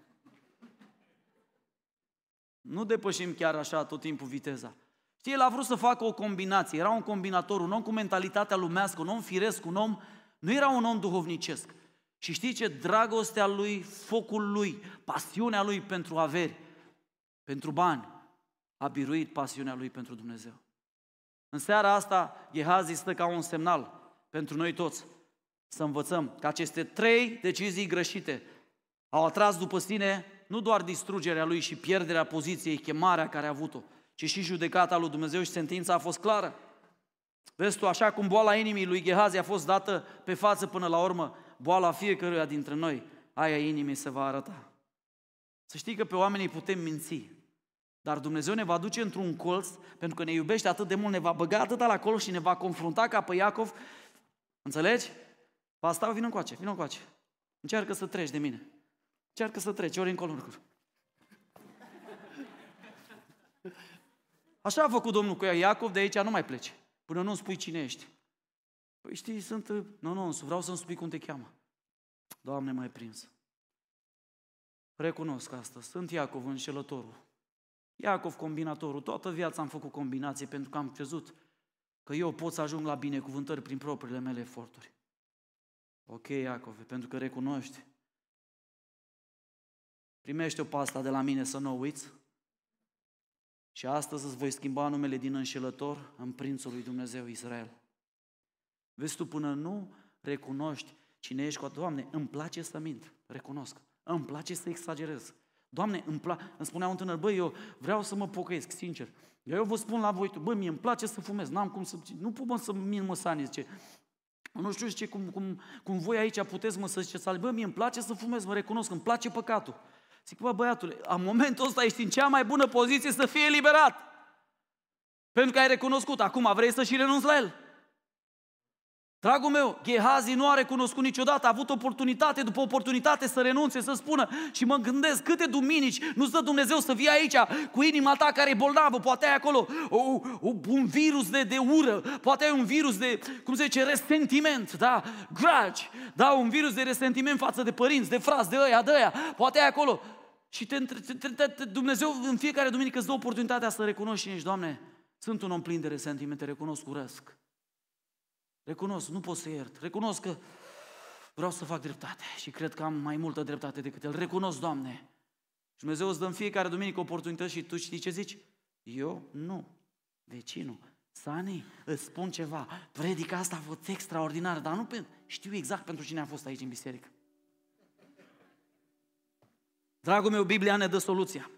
Nu depășim chiar așa tot timpul viteza. Știi, el a vrut să facă o combinație. Era un combinator, un om cu mentalitatea lumească, un om firesc, un om... Nu era un om duhovnicesc. Și știi ce? Dragostea lui, focul lui, pasiunea lui pentru averi, pentru bani, a biruit pasiunea lui pentru Dumnezeu. În seara asta, Gehazi stă ca un semnal pentru noi toți să învățăm că aceste trei decizii greșite au atras după sine nu doar distrugerea lui și pierderea poziției, chemarea care a avut-o, ci și judecata lui Dumnezeu și sentința a fost clară. Vezi tu, așa cum boala inimii lui Gehazi a fost dată pe față până la urmă, boala fiecăruia dintre noi, aia inimii se va arăta. Să știi că pe oamenii putem minți, dar Dumnezeu ne va duce într-un colț, pentru că ne iubește atât de mult, ne va băga atât la colț și ne va confrunta ca pe Iacov. Înțelegi? Pasta, vină încoace, vină încoace. Încearcă să treci de mine. Încearcă să treci, ori încolo. Așa a făcut Domnul cu ea. Iacov, de aici nu mai pleci. Până nu spui cine ești. Păi știi, sunt... Nu, nu, vreau să-mi spui cum te cheamă. Doamne, mai prins. Recunosc asta. Sunt Iacov, înșelătorul. Iacov, combinatorul. Toată viața am făcut combinații pentru că am crezut că eu pot să ajung la binecuvântări prin propriile mele eforturi. Ok, Iacov, pentru că recunoști. Primește o pasta de la mine să nu uiți. Și astăzi îți voi schimba numele din înșelător în Prințul lui Dumnezeu Israel. Vezi tu, până nu recunoști cine ești cu Doamne, îmi place să mint, recunosc. Îmi place să exagerez. Doamne, îmi, pla- îmi spunea un tânăr, băi, eu vreau să mă pocăiesc, sincer. Eu vă spun la voi, băi, mie îmi place să fumez, n-am cum să... Nu pot mă să min măsani, zice. Nu știu ce, cum, cum, cum voi aici puteți mă să ziceți, bă, mie îmi place să fumez, mă recunosc, îmi place păcatul. Zic, bă, băiatule, în momentul ăsta ești în cea mai bună poziție să fie eliberat. Pentru că ai recunoscut, acum vrei să și renunți la el. Dragul meu, Gehazi nu a recunoscut niciodată, a avut oportunitate după oportunitate să renunțe, să spună și mă gândesc câte duminici nu stă Dumnezeu să vii aici cu inima ta care e bolnavă, poate ai acolo o, o, un virus de, de ură, poate ai un virus de, cum se zice, resentiment, da, grudge, da, un virus de resentiment față de părinți, de frați, de ăia, de ăia, poate ai acolo. Și te, te, te, te, Dumnezeu în fiecare duminică îți dă oportunitatea să recunoști și ești, Doamne, sunt un om plin de resentimente, recunosc, urăsc. Recunosc, nu pot să iert. Recunosc că vreau să fac dreptate și cred că am mai multă dreptate decât El. Recunosc, Doamne. Și Dumnezeu îți dă în fiecare duminică oportunități și tu știi ce zici? Eu nu. Vecinul. Sani, îți spun ceva. Predica asta a fost extraordinară, dar nu pe... știu exact pentru cine a fost aici în biserică. Dragul meu, Biblia ne dă soluția.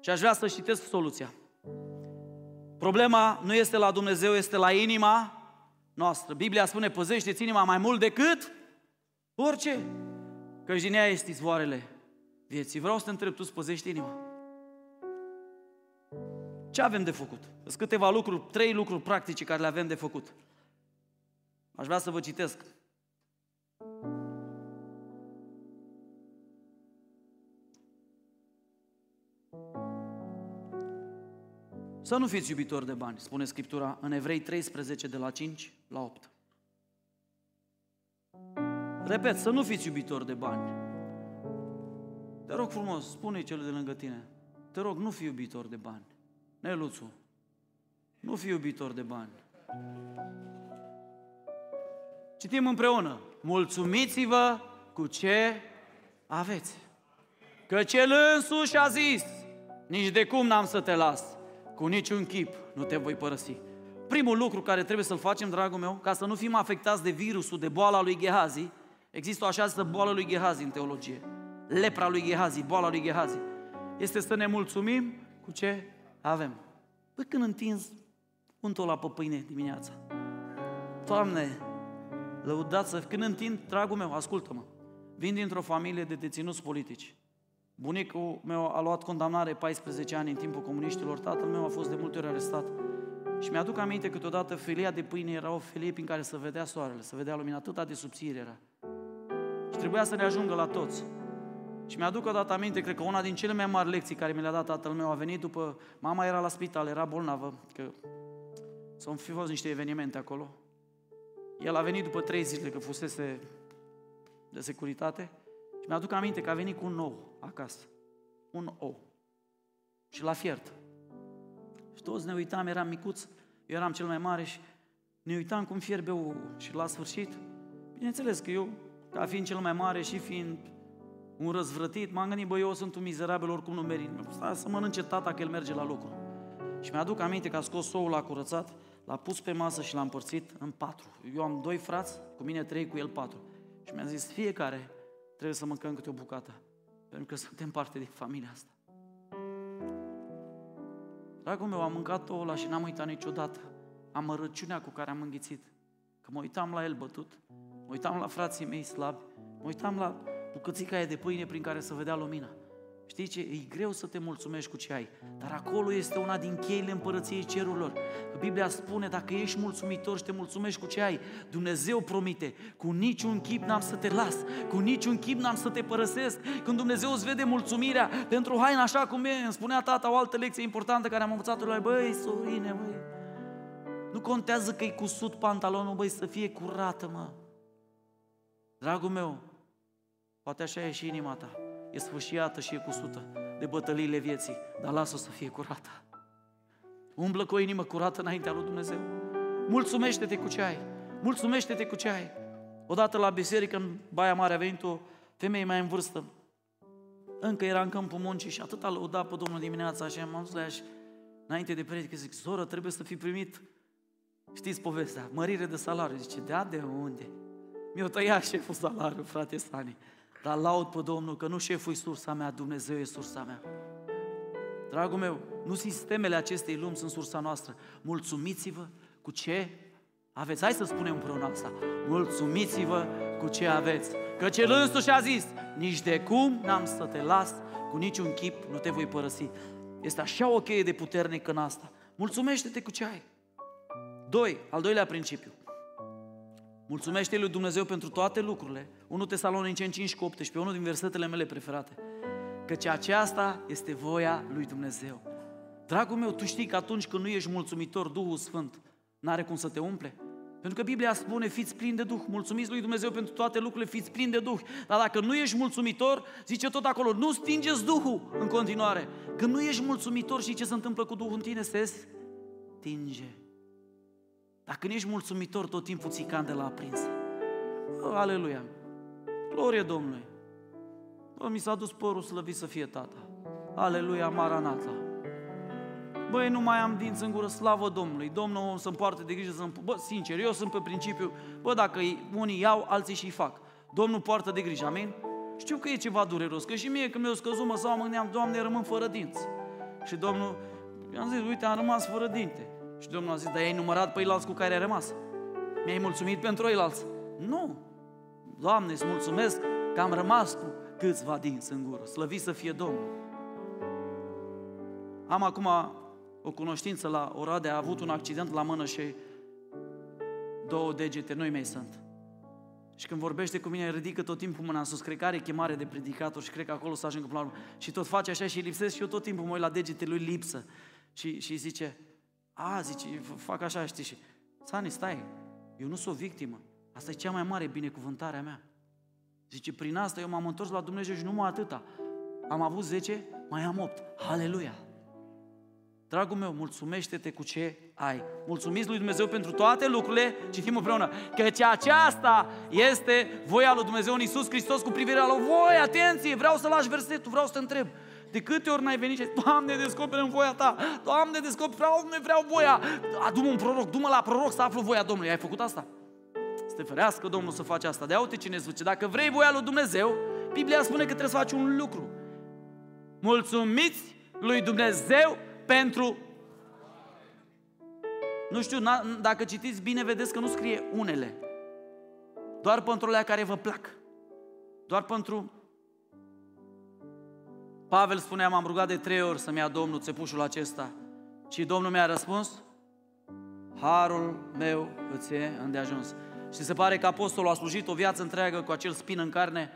Și aș vrea să citesc soluția. Problema nu este la Dumnezeu, este la inima noastră. Biblia spune, păzește-ți inima mai mult decât orice. Că din ea este izvoarele vieții. Vreau să te întreb, tu îți păzești inima? Ce avem de făcut? Sunt câteva lucruri, trei lucruri practice care le avem de făcut. Aș vrea să vă citesc. Să nu fiți iubitori de bani, spune Scriptura în Evrei 13, de la 5 la 8. Repet, să nu fiți iubitori de bani. Te rog frumos, spune cel de lângă tine. Te rog, nu fi iubitor de bani. Neluțu, nu fi iubitor de bani. Citim împreună. Mulțumiți-vă cu ce aveți. Că cel însuși a zis, nici de cum n-am să te las, cu niciun chip nu te voi părăsi. Primul lucru care trebuie să-l facem, dragul meu, ca să nu fim afectați de virusul, de boala lui Gehazi, există o așa zisă boală lui Gehazi în teologie. Lepra lui Gehazi, boala lui Gehazi. Este să ne mulțumim cu ce avem. Păi când întinzi untul la pe pâine dimineața. Doamne, lăudați când întind, dragul meu, ascultă-mă, vin dintr-o familie de deținuți politici. Bunicul meu a luat condamnare 14 ani în timpul comuniștilor, tatăl meu a fost de multe ori arestat. Și mi-aduc aminte câteodată felia de pâine era o felie prin care se vedea soarele, se vedea lumina, atâta de subțire era. Și trebuia să ne ajungă la toți. Și mi-aduc o dată aminte, cred că una din cele mai mari lecții care mi le-a dat tatăl meu a venit după... Mama era la spital, era bolnavă, că s-au fi fost niște evenimente acolo. El a venit după trei zile că fusese de securitate și mi-aduc aminte că a venit cu un ou acasă. Un ou. Și l-a fiert. Și toți ne uitam, eram micuți, eu eram cel mai mare și ne uitam cum fierbe ou. Și la sfârșit, bineînțeles că eu, ca fiind cel mai mare și fiind un răzvrătit, m-am gândit, bă, eu sunt un mizerabil, oricum nu merit. Stai să mănânce tata că el merge la lucru. Și mi-aduc aminte că a scos soul, l-a curățat, l-a pus pe masă și l-a împărțit în patru. Eu am doi frați, cu mine trei, cu el patru. Și mi-a zis, fiecare trebuie să mâncăm câte o bucată. Pentru că suntem parte din familia asta. Dragul meu, am mâncat ouă și n-am uitat niciodată amărăciunea cu care am înghițit. Că mă uitam la el bătut, mă uitam la frații mei slabi, mă uitam la bucățica aia de pâine prin care să vedea lumina. Știi ce? E greu să te mulțumești cu ce ai, dar acolo este una din cheile împărăției cerurilor. Că Biblia spune, dacă ești mulțumitor și te mulțumești cu ce ai, Dumnezeu promite, cu niciun chip n-am să te las, cu niciun chip n-am să te părăsesc. Când Dumnezeu îți vede mulțumirea pentru haina așa cum e, îmi spunea tata o altă lecție importantă care am învățat-o la băi, sorine, băi, nu contează că e cusut pantalonul, băi, să fie curată, mă. Dragul meu, poate așa e și inima ta e sfâșiată și e cusută de bătăliile vieții, dar lasă-o să fie curată. Umblă cu o inimă curată înaintea lui Dumnezeu. Mulțumește-te cu ce ai. Mulțumește-te cu ce ai. Odată la biserică, în Baia Mare, a venit o femeie mai în vârstă. Încă era în câmpul muncii și atât a lăudat pe Domnul dimineața și am zis la ea și înainte de predică, zic, soră, trebuie să fi primit, știți povestea, mărire de salariu. Zice, da, de unde? Mi-o tăia șeful salariu, frate Sani. Dar laud pe Domnul că nu șeful e sursa mea, Dumnezeu e sursa mea. Dragul meu, nu sistemele acestei lumi sunt sursa noastră. Mulțumiți-vă cu ce aveți. Hai să spunem împreună asta. Mulțumiți-vă cu ce aveți. Că cel însuși a zis, nici de cum n-am să te las, cu niciun chip nu te voi părăsi. Este așa o cheie de puternică în asta. Mulțumește-te cu ce ai. Doi, al doilea principiu. Mulțumește lui Dumnezeu pentru toate lucrurile. 1 Tesaloniceni 5 cu 18, unul din versetele mele preferate. Căci aceasta este voia lui Dumnezeu. Dragul meu, tu știi că atunci când nu ești mulțumitor, Duhul Sfânt n-are cum să te umple? Pentru că Biblia spune, fiți plini de Duh, mulțumiți lui Dumnezeu pentru toate lucrurile, fiți plini de Duh. Dar dacă nu ești mulțumitor, zice tot acolo, nu stingeți Duhul în continuare. Când nu ești mulțumitor și ce se întâmplă cu Duhul în tine, se stinge. Dacă nu ești mulțumitor, tot timpul ții candela aprinsă. Oh, aleluia! Glorie Domnului! Bă, mi s-a dus părul slăvit să fie tata. Aleluia, Maranata! Băi, nu mai am dinți în gură, slavă Domnului. Domnul să-mi poarte de grijă să Bă, sincer, eu sunt pe principiu, bă, dacă unii iau, alții și fac. Domnul poartă de grijă, amin? Știu că e ceva dureros, că și mie când mi-au scăzut, mă sau mă gândeam, Doamne, rămân fără dinți. Și Domnul, i-am zis, uite, am rămas fără dinte. Și Domnul a zis, dar ai numărat pe eilalți cu care ai rămas? Mi-ai mulțumit pentru eilalți? Nu! Doamne, îți mulțumesc că am rămas cu câțiva din în gură. Slăvit să fie Domnul. Am acum o cunoștință la Oradea, a avut un accident la mână și două degete, noi mei sunt. Și când vorbește cu mine, ridică tot timpul mâna în sus. Cred că are chemare de predicator și cred că acolo să ajungă până la urmă. Și tot face așa și lipsesc și eu tot timpul mă uit la degete lui lipsă. Și, și zice, a, zice, fac așa, știi, și Sani, stai, eu nu sunt o victimă. Asta e cea mai mare binecuvântare a mea. Zice, prin asta eu m-am întors la Dumnezeu și numai atâta. Am avut 10, mai am 8. Haleluia! Dragul meu, mulțumește-te cu ce ai. Mulțumiți lui Dumnezeu pentru toate lucrurile, citim împreună, căci aceasta este voia lui Dumnezeu în Iisus Hristos cu privire la voi. Atenție, vreau să lași versetul, vreau să te întreb. De câte ori n-ai venit și Doamne, descoperă în voia Ta, Doamne, descoperă, vreau, nu vreau voia. Adu-mă un proroc, du-mă la proroc să aflu voia Domnului. Ai făcut asta? Să te ferească Domnul să faci asta. De uite cine zice, dacă vrei voia lui Dumnezeu, Biblia spune că trebuie să faci un lucru. Mulțumiți lui Dumnezeu pentru... Nu știu, dacă citiți bine, vedeți că nu scrie unele. Doar pentru alea care vă plac. Doar pentru... Pavel spunea, m-am rugat de trei ori să-mi ia Domnul țepușul acesta. Și Domnul mi-a răspuns, harul meu îți e îndeajuns. Și se pare că apostolul a slujit o viață întreagă cu acel spin în carne.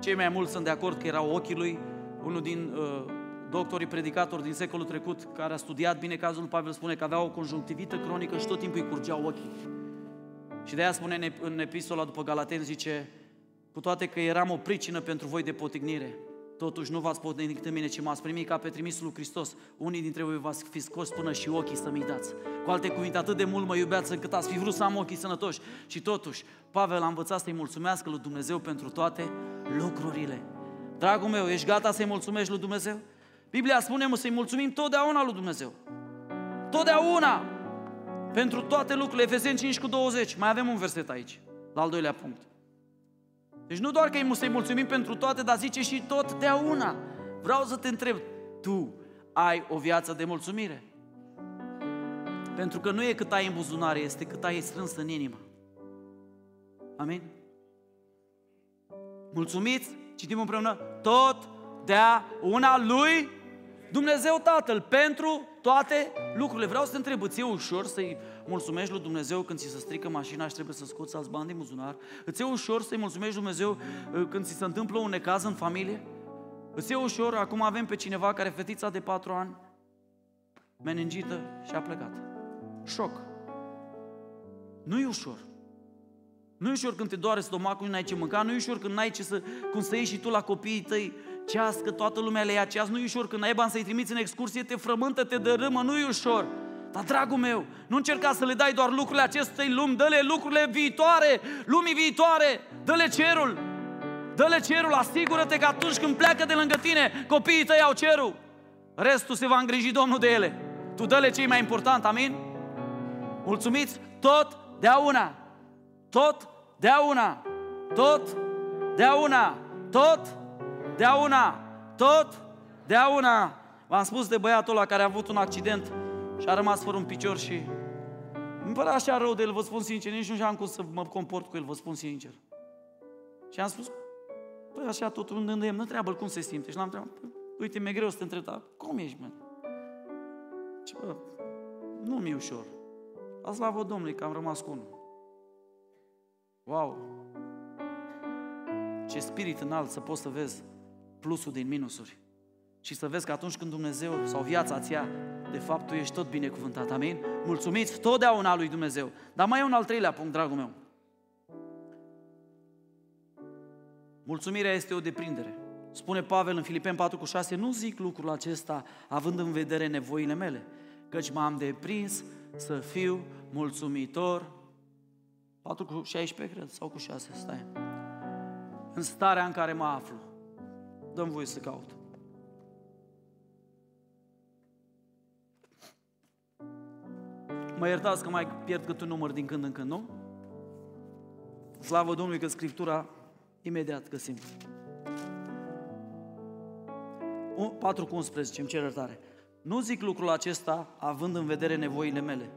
Cei mai mulți sunt de acord că erau ochii lui. Unul din uh, doctorii predicatori din secolul trecut, care a studiat bine cazul Pavel, spune că avea o conjunctivită cronică și tot timpul îi curgeau ochii. Și de aia spune în epistola după Galaten, zice, cu toate că eram o pricină pentru voi de potignire, totuși nu v-ați potignit în mine, ci m-ați primit ca pe trimisul lui Hristos. Unii dintre voi v-ați fi scos până și ochii să-mi dați. Cu alte cuvinte, atât de mult mă iubeați încât ați fi vrut să am ochii sănătoși. Și totuși, Pavel a învățat să-i mulțumească lui Dumnezeu pentru toate lucrurile. Dragul meu, ești gata să-i mulțumești lui Dumnezeu? Biblia spune să-i mulțumim totdeauna lui Dumnezeu. Totdeauna! Pentru toate lucrurile. Efeseni 5 cu 20. Mai avem un verset aici, la al doilea punct. Deci nu doar că îi să-i mulțumim pentru toate, dar zice și totdeauna. Vreau să te întreb, tu ai o viață de mulțumire? Pentru că nu e cât ai în buzunare, este cât ai strâns în inimă. Amin? Mulțumiți, citim împreună, tot dea una lui Dumnezeu Tatăl pentru toate lucrurile. Vreau să te întreb, îți e ușor să-i mulțumești lui Dumnezeu când ți se strică mașina și trebuie să scoți alți bani din buzunar? Îți e ușor să-i mulțumești lui Dumnezeu uh, când ți se întâmplă un necaz în familie? Îți e ușor, acum avem pe cineva care fetița de patru ani, meningită și a plecat. Șoc. Nu e ușor. Nu e ușor când te doare stomacul și n-ai ce mânca, nu e ușor când n-ai ce să, cum să ieși și tu la copiii tăi ceas, că toată lumea le ia ceas, nu e ușor. Când ai bani să-i trimiți în excursie, te frământă, te dărâmă, nu e ușor. Dar, dragul meu, nu încerca să le dai doar lucrurile acestei lumi, dă-le lucrurile viitoare, lumii viitoare, dă-le cerul. Dă-le cerul, asigură-te că atunci când pleacă de lângă tine, copiii tăi au cerul. Restul se va îngriji Domnul de ele. Tu dă-le cei mai important, amin? Mulțumiți tot una. Tot una. Tot una. Tot una, tot una. V-am spus de băiatul ăla care a avut un accident și a rămas fără un picior și îmi părea așa rău de el, vă spun sincer, nici nu știam cum să mă comport cu el, vă spun sincer. Și am spus, păi așa tot un îndemn, nu treabă cum se simte. Și l-am întrebat, păi, uite, mi-e greu să te întreb, dar cum ești, mă? Și bă, nu mi-e ușor. La slavă Domnului că am rămas cu unul. Wow! Ce spirit înalt să poți să vezi plusul din minusuri. Și să vezi că atunci când Dumnezeu sau viața ți ia, de fapt tu ești tot binecuvântat. Amin? Mulțumiți totdeauna lui Dumnezeu. Dar mai e un al treilea punct, dragul meu. Mulțumirea este o deprindere. Spune Pavel în Filipen 4 cu 6, nu zic lucrul acesta având în vedere nevoile mele, căci m-am deprins să fiu mulțumitor. 4 cu 16, cred, sau cu 6, stai. În starea în care mă aflu dăm voie să caut. Mă iertați că mai pierd cât un număr din când în când, nu? Slavă Domnului că Scriptura imediat găsim. 4 cu 11, îmi cer iertare. Nu zic lucrul acesta având în vedere nevoile mele.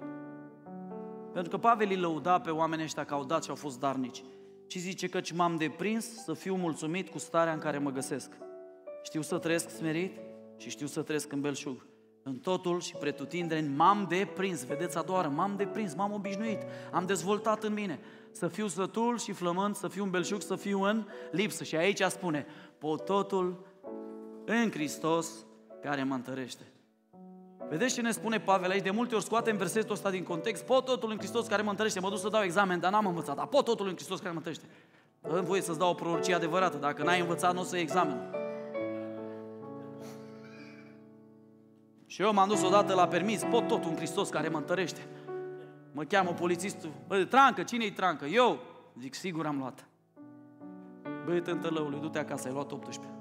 Pentru că Pavel îi lăuda pe oamenii ăștia că au dat și au fost darnici ci zice că m-am deprins să fiu mulțumit cu starea în care mă găsesc. Știu să trăiesc smerit și știu să trăiesc în belșug. În totul și pretutindeni m-am deprins, vedeți a doua oară, m-am deprins, m-am obișnuit, am dezvoltat în mine să fiu sătul și flământ, să fiu un belșug, să fiu în lipsă. Și aici spune, pot totul în Hristos care mă întărește. Vedeți ce ne spune Pavel aici? De multe ori scoatem versetul ăsta din context. Pot totul în Hristos care mă întărește. Mă duc să dau examen, dar n-am învățat. Dar pot totul în Hristos care mă întărește. În voie să-ți dau o prorocie adevărată. Dacă n-ai învățat, nu o să iei examen. Și eu m-am dus odată la permis. Pot totul în Hristos care mă întărește. Mă cheamă polițistul. Bă, trancă, cine-i trancă? Eu. Zic, sigur am luat. Băi, tântălăului, du-te acasă, ai luat 18.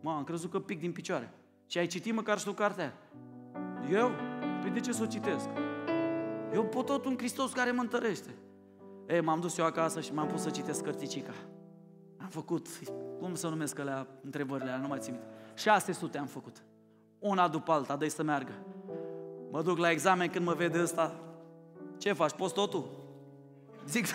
Mă, am crezut că pic din picioare. Și ai citit măcar și tu cartea Eu? Păi de ce să o citesc? Eu pot tot un Hristos care mă întărește. E, m-am dus eu acasă și m-am pus să citesc cărticica. Am făcut, cum să numesc alea, întrebările alea, nu mai țin 600 am făcut. Una după alta, dă să meargă. Mă duc la examen când mă vede ăsta. Ce faci, poți totul? Zic,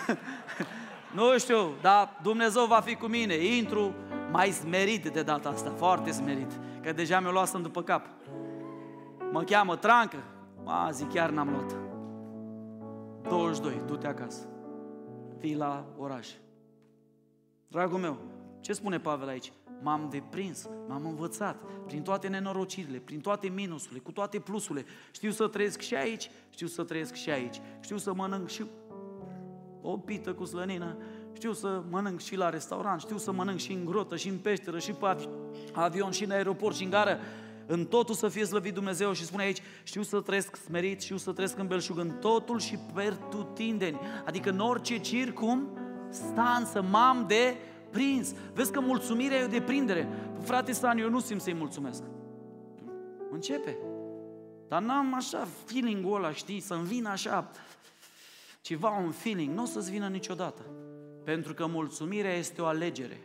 nu știu, dar Dumnezeu va fi cu mine. Intru mai smerit de data asta, foarte smerit că deja mi-o luasem după cap. Mă cheamă Trancă. Ma, zic, chiar n-am luat. 22, du-te acasă. Fii la oraș. Dragul meu, ce spune Pavel aici? M-am deprins, m-am învățat prin toate nenorocirile, prin toate minusurile, cu toate plusurile. Știu să trăiesc și aici, știu să trăiesc și aici. Știu să mănânc și o pită cu slănină, știu să mănânc și la restaurant, știu să mănânc și în grotă, și în peșteră, și pe avion, și în aeroport, și în gară. În totul să fie slăvit Dumnezeu și spune aici, știu să trăiesc smerit, știu să trăiesc în belșug, în totul și pertutindeni. Adică în orice circum stansă m-am de prins. Vezi că mulțumirea e o deprindere. Frate San, eu nu simt să-i mulțumesc. Începe. Dar n-am așa feeling-ul ăla, știi, să-mi vină așa ceva, un feeling. Nu o să-ți vină niciodată. Pentru că mulțumirea este o alegere.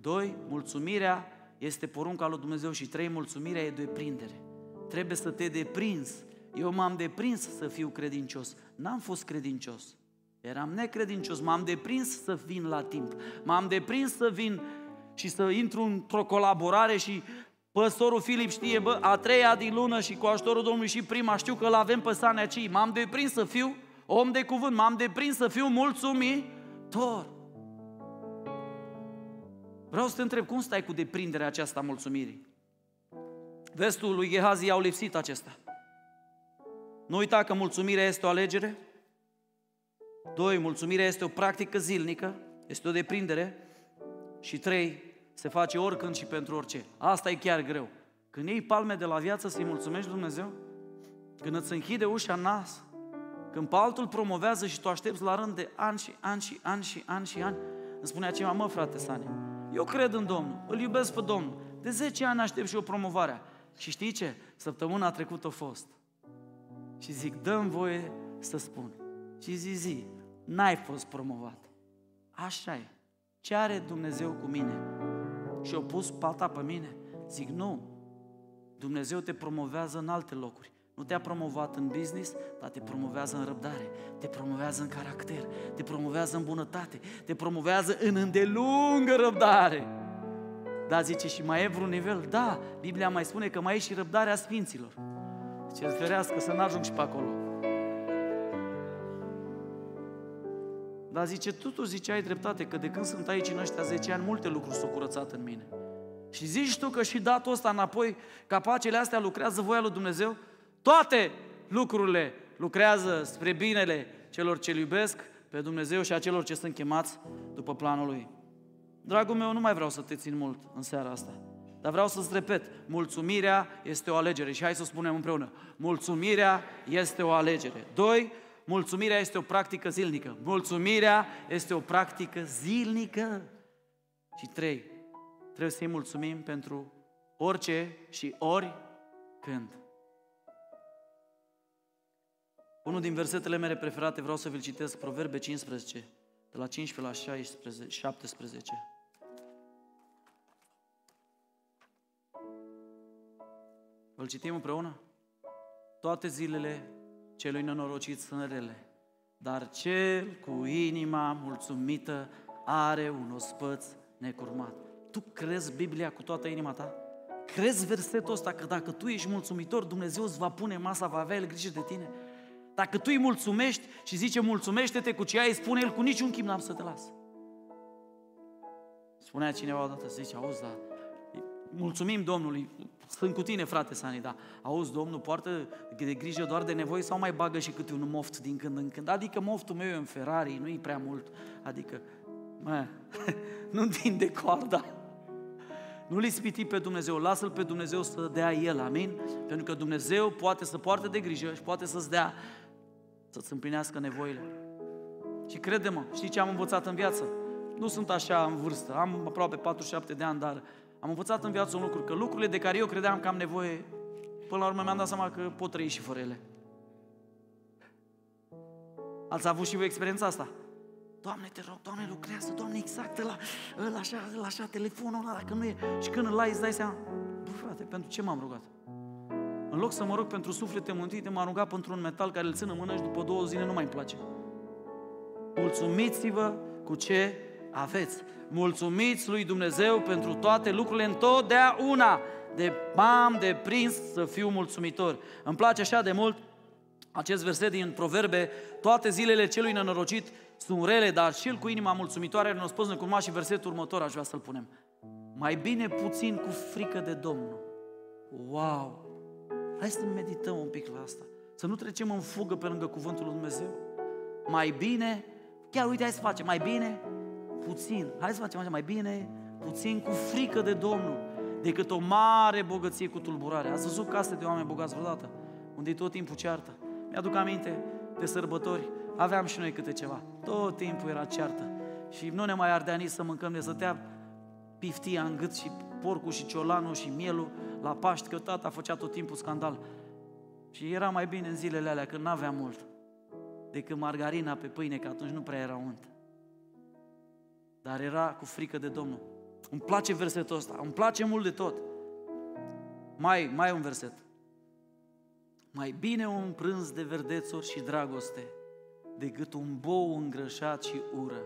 Doi, mulțumirea este porunca lui Dumnezeu și trei, mulțumirea e deprindere. Trebuie să te deprinzi. Eu m-am deprins să fiu credincios. N-am fost credincios. Eram necredincios. M-am deprins să vin la timp. M-am deprins să vin și să intru într-o colaborare și păstorul Filip știe, bă, a treia din lună și cu ajutorul Domnului și prima știu că l-avem pe Sanea M-am deprins să fiu om de cuvânt, m-am deprins să fiu mulțumit Tor. Vreau să te întreb, cum stai cu deprinderea aceasta a mulțumirii? Vestul lui Gehazi au lipsit acesta. Nu uita că mulțumirea este o alegere. Doi, mulțumirea este o practică zilnică, este o deprindere. Și trei, se face oricând și pentru orice. Asta e chiar greu. Când iei palme de la viață să-i mulțumești Dumnezeu, când îți închide ușa în nas, când pe altul promovează și tu aștepți la rând de ani și ani și ani și ani și ani, îmi spunea cineva, mă frate Sani, eu cred în Domnul, îl iubesc pe Domnul, de 10 ani aștept și eu promovarea. Și știi ce? Săptămâna trecută a fost. Și zic, dăm voie să spun. Și zi, zi, n-ai fost promovat. Așa e. Ce are Dumnezeu cu mine? Și o pus pata pe mine? Zic, nu. Dumnezeu te promovează în alte locuri. Nu te-a promovat în business, dar te promovează în răbdare, te promovează în caracter, te promovează în bunătate, te promovează în îndelungă răbdare. Da, zice, și mai e vreun nivel? Da, Biblia mai spune că mai e și răbdarea Sfinților. Ce ferească să n-ajung și pe acolo. Dar zice, tu, tu zice, ai dreptate, că de când sunt aici în ăștia 10 ani, multe lucruri s-au curățat în mine. Și zici tu că și datul ăsta înapoi, capacele astea lucrează voia lui Dumnezeu? Toate lucrurile lucrează spre binele celor ce iubesc pe Dumnezeu și a celor ce sunt chemați după planul Lui. Dragul meu, nu mai vreau să te țin mult în seara asta, dar vreau să-ți repet, mulțumirea este o alegere și hai să spunem împreună, mulțumirea este o alegere. Doi, mulțumirea este o practică zilnică. Mulțumirea este o practică zilnică. Și trei, trebuie să-i mulțumim pentru orice și ori când. Unul din versetele mele preferate vreau să vi-l citesc, Proverbe 15, de la 15 la 16, 17. Îl citim împreună? Toate zilele celui nenorocit sunt rele, dar cel cu inima mulțumită are un ospăț necurmat. Tu crezi Biblia cu toată inima ta? Crezi versetul ăsta că dacă tu ești mulțumitor, Dumnezeu îți va pune masa, va avea El grijă de tine? Dacă tu îi mulțumești și zice mulțumește-te cu ce ai, spune El cu niciun chip n-am să te las. Spunea cineva odată, zice, auzi, da, mulțumim Domnului, sunt cu tine, frate Sani, da. Auzi, Domnul poartă de grijă doar de nevoi sau mai bagă și câte un moft din când în când? Adică moftul meu e în Ferrari, nu e prea mult. Adică, mă, nu de coarda. Nu-L ispiti pe Dumnezeu, lasă-L pe Dumnezeu să dea El, amin? Pentru că Dumnezeu poate să poarte de grijă și poate să-ți dea, să-ți împlinească nevoile. Și crede-mă, știi ce am învățat în viață? Nu sunt așa în vârstă, am aproape 47 de ani, dar am învățat în viață un lucru, că lucrurile de care eu credeam că am nevoie, până la urmă mi-am dat seama că pot trăi și fără ele. Ați avut și voi experiența asta? Doamne, te rog, Doamne, lucrează, Doamne, exact la, la așa, la așa, telefonul ăla, dacă nu e... Și când îl ai, îți dai seama, bă, frate, pentru ce m-am rugat? În loc să mă rog pentru suflete mântuite, m-am rugat pentru un metal care îl țin în mână și după două zile nu mai îmi place. Mulțumiți-vă cu ce aveți. Mulțumiți lui Dumnezeu pentru toate lucrurile întotdeauna. De m-am deprins să fiu mulțumitor. Îmi place așa de mult acest verset din Proverbe, toate zilele celui nenorocit sunt rele, dar și el cu inima mulțumitoare ne-a spus necurma și versetul următor aș vrea să-l punem. Mai bine puțin cu frică de Domnul. Wow! Hai să medităm un pic la asta. Să nu trecem în fugă pe lângă cuvântul lui Dumnezeu. Mai bine, chiar uite, hai să facem, mai bine puțin, hai să facem așa, mai bine puțin cu frică de Domnul decât o mare bogăție cu tulburare. Ați văzut case de oameni bogați vreodată? Unde tot timpul ceartă. Mi-aduc aminte de sărbători, aveam și noi câte ceva. Tot timpul era ceartă. Și nu ne mai ardea nici să mâncăm, ne stătea piftia în gât și porcul și ciolanul și mielul la Paști, că tata făcea tot timpul scandal. Și era mai bine în zilele alea, când n-avea mult, decât margarina pe pâine, că atunci nu prea era unt dar era cu frică de Domnul. Îmi place versetul ăsta, îmi place mult de tot. Mai, mai un verset. Mai bine un prânz de verdețuri și dragoste decât un bou îngrășat și ură.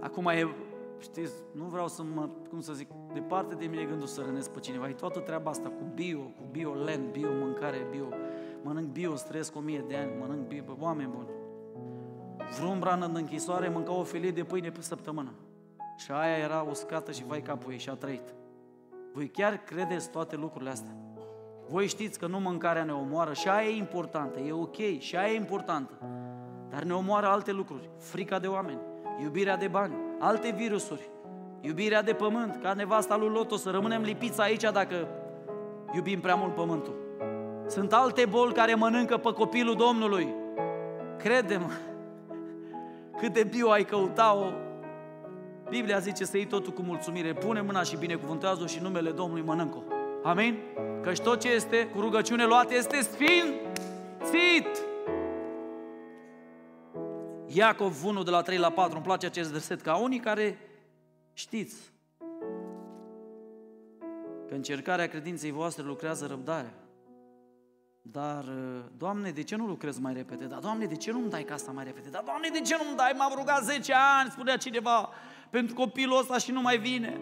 Acum e știți, nu vreau să mă, cum să zic, departe de mine gândul să rănesc pe cineva. E toată treaba asta cu bio, cu bio land, bio mâncare, bio. Mănânc bio, străiesc o mie de ani, mănânc bio, bă, oameni buni. Vreun brană în închisoare mânca o felie de pâine pe săptămână. Și aia era uscată și vai capul ei și a trăit. Voi chiar credeți toate lucrurile astea? Voi știți că nu mâncarea ne omoară și aia e importantă, e ok, și aia e importantă. Dar ne omoară alte lucruri, frica de oameni, iubirea de bani, alte virusuri, iubirea de pământ, ca nevasta lui Loto, să rămânem lipiți aici dacă iubim prea mult pământul. Sunt alte boli care mănâncă pe copilul Domnului. Credem, cât de bio ai căuta-o, Biblia zice să iei totul cu mulțumire, pune mâna și binecuvântează-o și numele Domnului mănâncă Amin? Căci tot ce este cu rugăciune luată este sfințit. Iacov 1 de la 3 la 4, îmi place acest verset, ca unii care știți că încercarea credinței voastre lucrează răbdarea. Dar, Doamne, de ce nu lucrez mai repede? Dar, Doamne, de ce nu-mi dai casa mai repede? Dar, Doamne, de ce nu-mi dai? M-am rugat 10 ani, spunea cineva, pentru copilul ăsta și nu mai vine.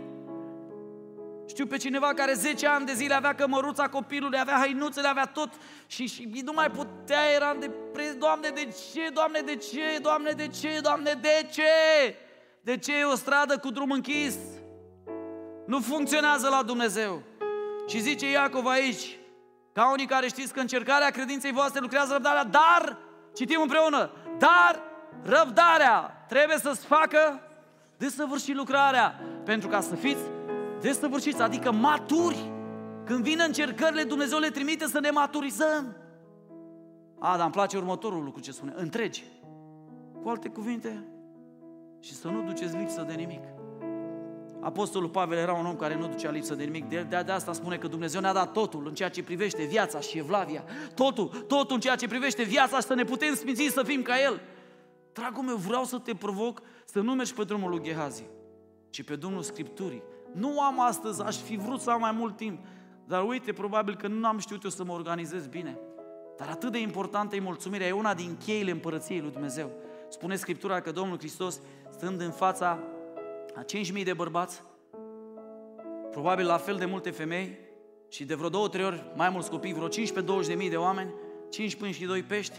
Știu pe cineva care 10 ani de zile avea cămăruța copilului, avea hainuțele, avea tot și, și nu mai putea, era de preț, Doamne, de ce, Doamne, de ce, Doamne, de ce, Doamne, de ce? De ce e o stradă cu drum închis? Nu funcționează la Dumnezeu. Și zice Iacov aici, ca unii care știți că încercarea credinței voastre lucrează răbdarea, dar, citim împreună, dar răbdarea trebuie să-ți facă desăvârșit lucrarea, pentru ca să fiți desăvârșiți, adică maturi. Când vin încercările, Dumnezeu le trimite să ne maturizăm. A, dar îmi place următorul lucru ce spune. Întregi. Cu alte cuvinte, și să nu duceți lipsă de nimic. Apostolul Pavel era un om care nu ducea lipsă de nimic. De, de, de asta spune că Dumnezeu ne-a dat totul în ceea ce privește viața și evlavia. Totul, totul în ceea ce privește viața și să ne putem sminți să fim ca El. Dragul meu, vreau să te provoc să nu mergi pe drumul lui Gehazi, ci pe drumul Scripturii. Nu am astăzi, aș fi vrut să am mai mult timp, dar uite, probabil că nu am știut eu să mă organizez bine. Dar atât de importantă e mulțumirea, e una din cheile împărăției lui Dumnezeu. Spune Scriptura că Domnul Hristos, stând în fața a 5.000 de bărbați, probabil la fel de multe femei și de vreo două, trei ori mai mulți copii, vreo 15-20 de mii de oameni, 5 până și 2 pești,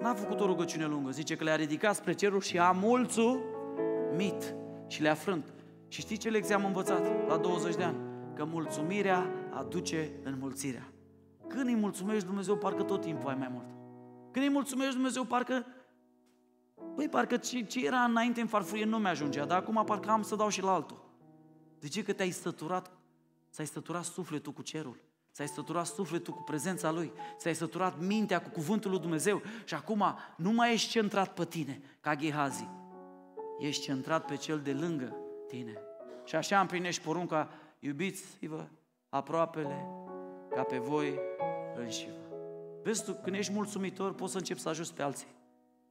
n-a făcut o rugăciune lungă. Zice că le-a ridicat spre cerul și a mulțumit și le-a frânt. Și știi ce lecție am învățat la 20 de ani? Că mulțumirea aduce înmulțirea. Când îi mulțumești Dumnezeu, parcă tot timpul ai mai mult. Când îi mulțumești Dumnezeu, parcă Păi parcă ce, ce era înainte în farfurie nu mi-ajungea, dar acum parcă am să dau și la altul. De ce? Că te-ai stăturat, ți-ai stăturat sufletul cu cerul, ți-ai stăturat sufletul cu prezența Lui, ți-ai stăturat mintea cu cuvântul lui Dumnezeu și acum nu mai ești centrat pe tine, ca Gehazi. Ești centrat pe cel de lângă tine. Și așa împlinești porunca, iubiți-vă aproapele ca pe voi înși vă. Vezi tu, când ești mulțumitor, poți să începi să ajuți pe alții.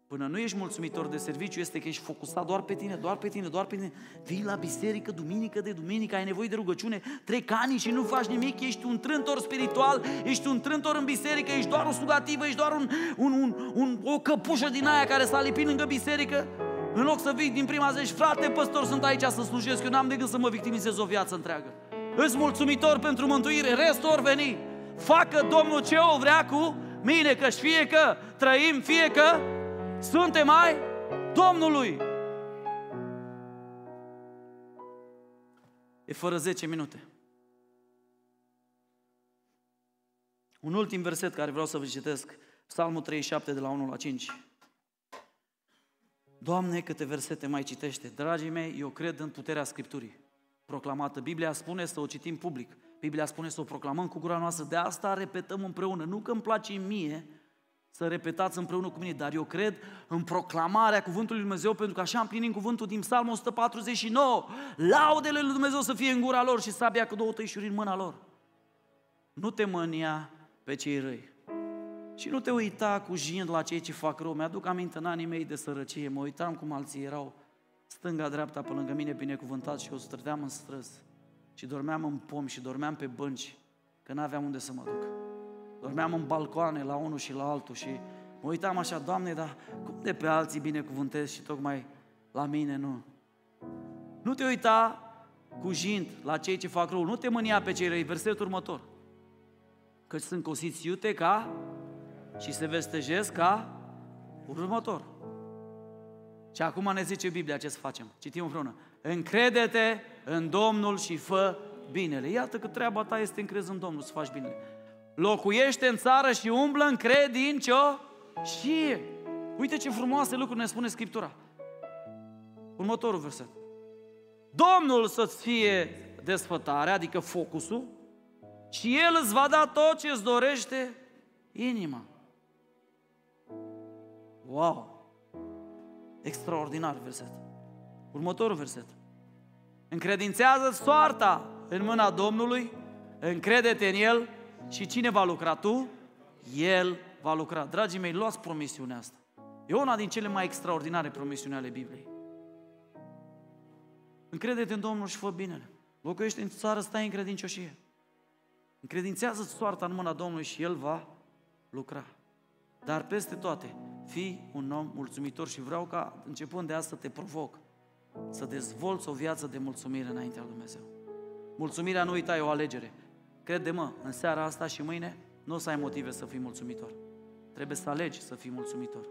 Până nu ești mulțumitor de serviciu, este că ești focusat doar pe tine, doar pe tine, doar pe tine. Vii la biserică duminică de duminică, ai nevoie de rugăciune, trec ani și nu faci nimic, ești un trântor spiritual, ești un trântor în biserică, ești doar o sugativă, ești doar un, un, un, un, o căpușă din aia care s-a lipit lângă biserică. În loc să vii din prima zi, frate, păstor, sunt aici să slujesc, eu n-am de gând să mă victimizez o viață întreagă. Îți mulțumitor pentru mântuire, restul ori veni. Facă Domnul ce o vrea cu mine, că fie că trăim, fie că suntem ai Domnului. E fără 10 minute. Un ultim verset care vreau să vă citesc, Psalmul 37 de la 1 la 5. Doamne, câte versete mai citește. Dragii mei, eu cred în puterea Scripturii proclamată. Biblia spune să o citim public. Biblia spune să o proclamăm cu gura noastră. De asta repetăm împreună. Nu că îmi place mie să repetați împreună cu mine, dar eu cred în proclamarea cuvântului Lui Dumnezeu, pentru că așa împlinim cuvântul din Psalmul 149. Laudele Lui Dumnezeu să fie în gura lor și sabia cu două tăișuri în mâna lor. Nu te mânia pe cei răi. Și nu te uita cu jind la cei ce fac rău. Mi-aduc aminte în anii mei de sărăcie, mă uitam cum alții erau stânga-dreapta pe lângă mine binecuvântat și eu stăteam în străzi și dormeam în pom și dormeam pe bănci, că n-aveam unde să mă duc. Dormeam în balcoane la unul și la altul și mă uitam așa, Doamne, dar cum de pe alții binecuvântez și tocmai la mine nu? Nu te uita cu jind la cei ce fac rău, nu te mânia pe cei răi, versetul următor. Căci sunt cosiți iute ca și se vestejesc ca următor. Și acum ne zice Biblia ce să facem. Citim împreună. Încrede-te în Domnul și fă binele. Iată că treaba ta este încrezi în Domnul să faci binele. Locuiește în țară și umblă în credincio și uite ce frumoase lucruri ne spune Scriptura. Următorul verset. Domnul să-ți fie desfătare, adică focusul, și El îți va da tot ce îți dorește inima. Wow! Extraordinar verset. Următorul verset. Încredințează soarta în mâna Domnului, încrede-te în El și cine va lucra tu? El va lucra. Dragii mei, luați promisiunea asta. E una din cele mai extraordinare promisiuni ale Bibliei. Încrede-te în Domnul și fă binele. Locuiește în țară, stai în credincioșie. Încredințează soarta în mâna Domnului și El va lucra. Dar peste toate, fii un om mulțumitor și vreau ca, începând de asta, să te provoc să dezvolți o viață de mulțumire înaintea lui Dumnezeu. Mulțumirea nu uita, e o alegere. Crede-mă, în seara asta și mâine nu o să ai motive să fii mulțumitor. Trebuie să alegi să fii mulțumitor.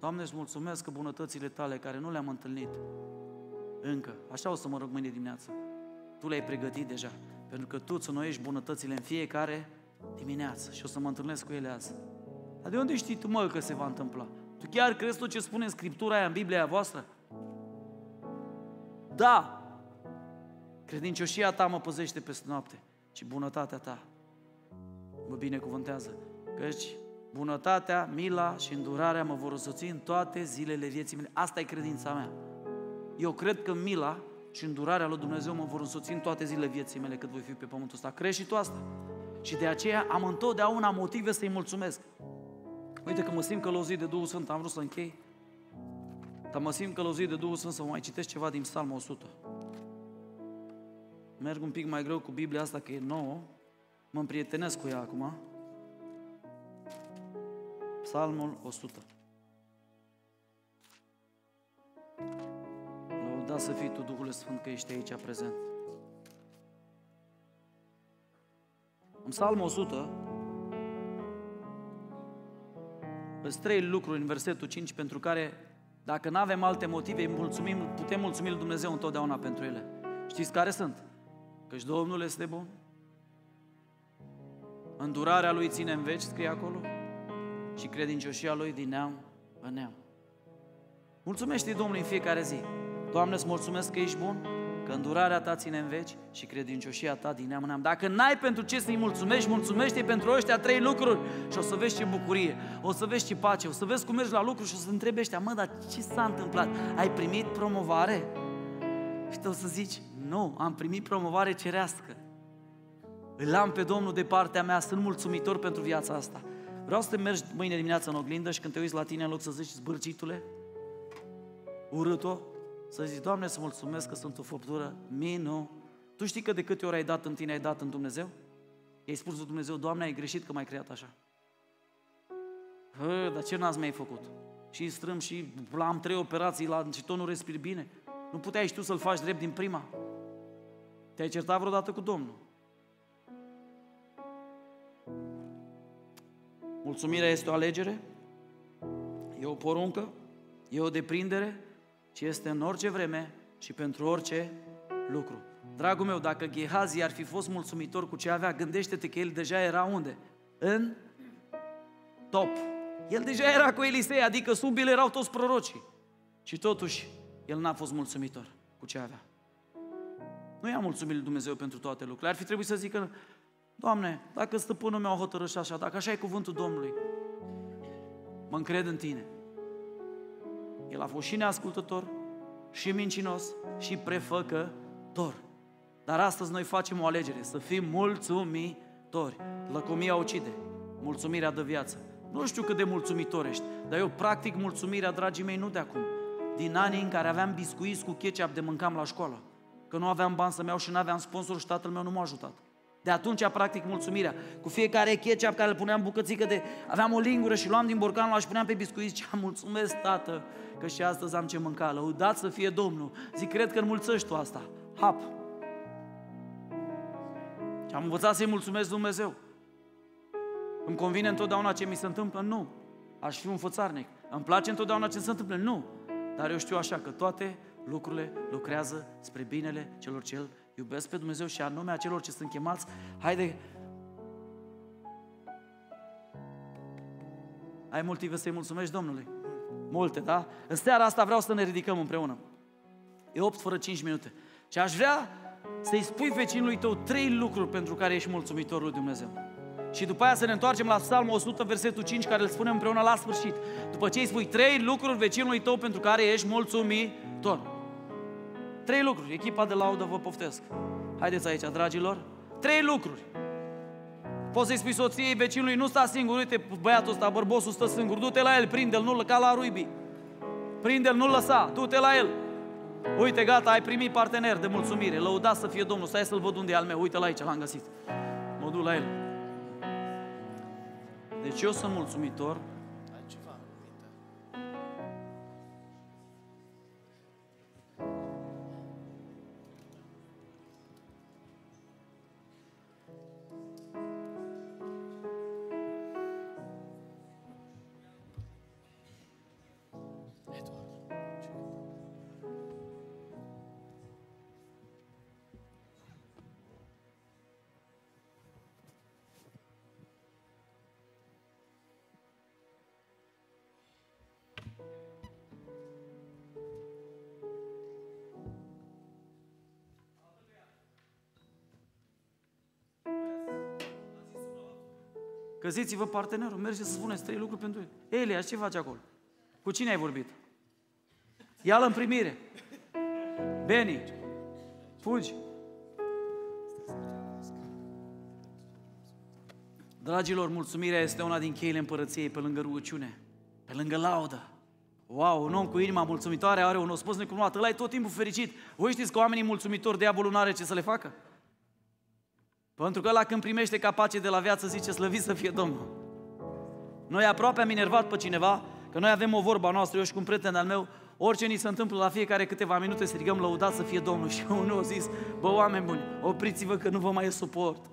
Doamne, îți mulțumesc că bunătățile tale care nu le-am întâlnit încă, așa o să mă rog mâine dimineață, Tu le-ai pregătit deja, pentru că Tu îți înnoiești bunătățile în fiecare dimineață și o să mă întâlnesc cu ele azi. Dar de unde știi tu, mă, că se va întâmpla? Tu chiar crezi tot ce spune în Scriptura aia, în Biblia voastră? Da! Credincioșia ta mă păzește peste noapte și bunătatea ta mă binecuvântează. Căci bunătatea, mila și îndurarea mă vor însoți în toate zilele vieții mele. Asta e credința mea. Eu cred că mila și îndurarea lui Dumnezeu mă vor însoți în toate zilele vieții mele cât voi fi pe pământul ăsta. Crezi și tu asta? Și de aceea am întotdeauna motive să-i mulțumesc. Uite că mă simt călăuzit de Duhul Sfânt, am vrut să închei. Dar mă simt călăuzit de Duhul Sfânt să mai citesc ceva din Psalmul 100. Merg un pic mai greu cu Biblia asta, că e nouă. Mă împrietenesc cu ea acum. Psalmul 100. Lăuda să fii Tu, Duhul Sfânt, că ești aici prezent. În Psalmul 100 sunt trei lucruri în versetul 5 pentru care, dacă nu avem alte motive, mulțumim, putem mulțumi lui Dumnezeu întotdeauna pentru ele. Știți care sunt? Căci Domnul este bun. Îndurarea Lui ține în veci, scrie acolo, și credincioșia Lui din neam în neam. Mulțumește Domnului în fiecare zi. Doamne, îți mulțumesc că ești bun, că îndurarea ta ține în veci și credincioșia ta din neam în neam. Dacă n-ai pentru ce să-i mulțumești, mulțumește pentru ăștia trei lucruri și o să vezi ce bucurie, o să vezi ce pace, o să vezi cum mergi la lucru și o să întrebi ăștia, mă, dar ce s-a întâmplat? Ai primit promovare? Și tu o să zici, nu, am primit promovare cerească. Îl am pe Domnul de partea mea, sunt mulțumitor pentru viața asta. Vreau să te mergi mâine dimineață în oglindă și când te uiți la tine în loc să zici zbârcitule, urât-o, să zici, Doamne, să mulțumesc că sunt o făptură minu. Tu știi că de câte ori ai dat în tine, ai dat în Dumnezeu? I-ai spus lui Dumnezeu, Doamne, ai greșit că m-ai creat așa. Hă, dar ce n-ați mai făcut? Și strâm și am trei operații la, și tot nu respiri bine. Nu puteai și tu să-l faci drept din prima. Te-ai certat vreodată cu Domnul? Mulțumirea este o alegere, e o poruncă, e o deprindere și este în orice vreme și pentru orice lucru. Dragul meu, dacă Gehazi ar fi fost mulțumitor cu ce avea, gândește-te că el deja era unde? În top. El deja era cu Elisei, adică sub el erau toți prorocii. Și totuși, el n-a fost mulțumitor cu ce avea. Nu i-a mulțumit lui Dumnezeu pentru toate lucrurile. Ar fi trebuit să zică, Doamne, dacă stăpânul meu a hotărât și așa, dacă așa e cuvântul Domnului, mă încred în Tine. El a fost și neascultător, și mincinos, și prefăcător. Dar astăzi noi facem o alegere, să fim mulțumitori. Lăcomia ucide, mulțumirea de viață. Nu știu cât de mulțumitor ești, dar eu practic mulțumirea, dragii mei, nu de acum. Din anii în care aveam biscuiți cu ketchup de mâncam la școală. Că nu aveam bani să-mi iau și nu aveam sponsor și tatăl meu nu m-a ajutat. De atunci, practic, mulțumirea. Cu fiecare ketchup care îl puneam bucățică de... Aveam o lingură și luam din borcanul și puneam pe biscuiți și mulțumesc, tată, că și astăzi am ce mânca. Lăudat să fie Domnul. Zic, cred că înmulțești tu asta. Hap. Și am învățat să-i mulțumesc Dumnezeu. Îmi convine întotdeauna ce mi se întâmplă? Nu. Aș fi un fățarnic. Îmi place întotdeauna ce se întâmplă? Nu. Dar eu știu așa că toate lucrurile lucrează spre binele celor ce El iubesc pe Dumnezeu și anume a celor ce sunt chemați, haide, ai motive să-i mulțumești Domnului? Multe, da? În seara asta vreau să ne ridicăm împreună. E 8 fără 5 minute. Și aș vrea să-i spui vecinului tău trei lucruri pentru care ești mulțumitor lui Dumnezeu. Și după aia să ne întoarcem la Psalmul 100, versetul 5, care îl spunem împreună la sfârșit. După ce îi spui trei lucruri vecinului tău pentru care ești mulțumitor. Trei lucruri. Echipa de laudă vă poftesc. Haideți aici, dragilor. Trei lucruri. Poți să-i spui soției vecinului, nu sta singur, uite, băiatul ăsta, bărbosul stă singur, du-te la el, prinde-l, nu-l ca la ruibi. Prinde-l, nu-l lăsa, du-te la el. Uite, gata, ai primit partener de mulțumire, lăudați să fie Domnul, stai să-l văd unde e al meu, uite-l aici, l-am găsit. Mă duc la el. Deci eu sunt mulțumitor Găsiți-vă partenerul, mergeți să spuneți trei lucruri pentru el. Elia, ce faci acolo? Cu cine ai vorbit? Ia-l în primire. Beni, fugi. Dragilor, mulțumirea este una din cheile împărăției pe lângă rugăciune, pe lângă laudă. Wow, un om cu inima mulțumitoare are un ospăț necumnat, ăla e tot timpul fericit. Voi știți că oamenii mulțumitori, diavolul nu are ce să le facă? Pentru că la când primește capace de la viață zice slăvit să fie Domnul. Noi aproape am enervat pe cineva, că noi avem o vorba noastră, eu și cu un prieten al meu, orice ni se întâmplă la fiecare câteva minute, strigăm lăudat să fie Domnul. Și unul a zis, bă, oameni buni, opriți-vă că nu vă mai suport.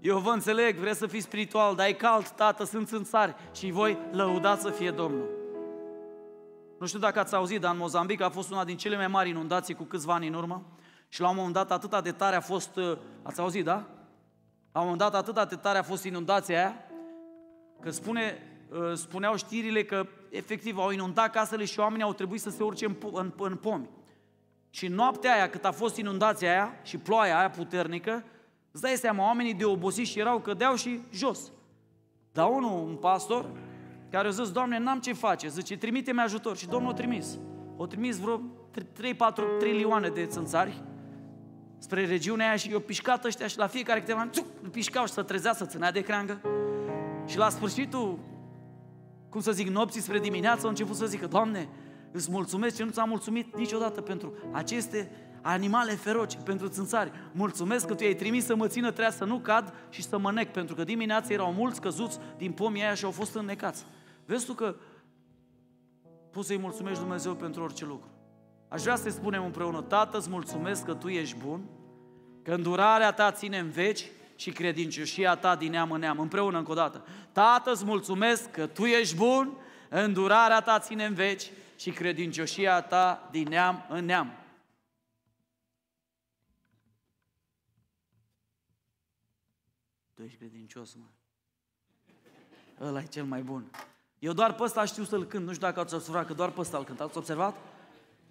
Eu vă înțeleg, vreți să fiți spiritual, dar e cald, tată, sunt țânțari și voi lăudați să fie Domnul. Nu știu dacă ați auzit, dar în Mozambic a fost una din cele mai mari inundații cu câțiva ani în urmă și la un moment dat atâta de tare a fost, uh, ați auzit, da? La un moment dat atâta de tare a fost inundația aia, că spune, uh, spuneau știrile că efectiv au inundat casele și oamenii au trebuit să se urce în, în, în pomi. Și noaptea aia, cât a fost inundația aia și ploaia aia puternică, îți dai seama, oamenii de obosiți și erau, cădeau și jos. Dar unul, un pastor, care a zis, Doamne, n-am ce face, zice, trimite-mi ajutor. Și Domnul a trimis. O trimis vreo 3-4 trilioane de țânțari spre regiunea aia și i-au pișcat ăștia și la fiecare câteva ani, îl pișcau și să trezea, să ținea de creangă. Și la sfârșitul, cum să zic, nopții spre dimineață, au început să zică, Doamne, îți mulțumesc ce nu ți-am mulțumit niciodată pentru aceste animale feroce, pentru țânțari. Mulțumesc că Tu i-ai trimis să mă țină treaba să nu cad și să mă nec, pentru că dimineața erau mulți căzuți din pomii aia și au fost înnecați. Vezi tu că poți să-i mulțumești Dumnezeu pentru orice lucru. Aș vrea să-i spunem împreună, Tată, îți mulțumesc că Tu ești bun, că îndurarea Ta ține în veci și credincioșia Ta din neam în neam. Împreună încă o dată. Tată, îți mulțumesc că Tu ești bun, îndurarea Ta ține în veci și credincioșia Ta din neam în neam. Tu ești credincios, mă. Ăla e cel mai bun. Eu doar pe ăsta știu să-l cânt, nu știu dacă ați observat că doar pe ăsta îl cânt. Ați observat?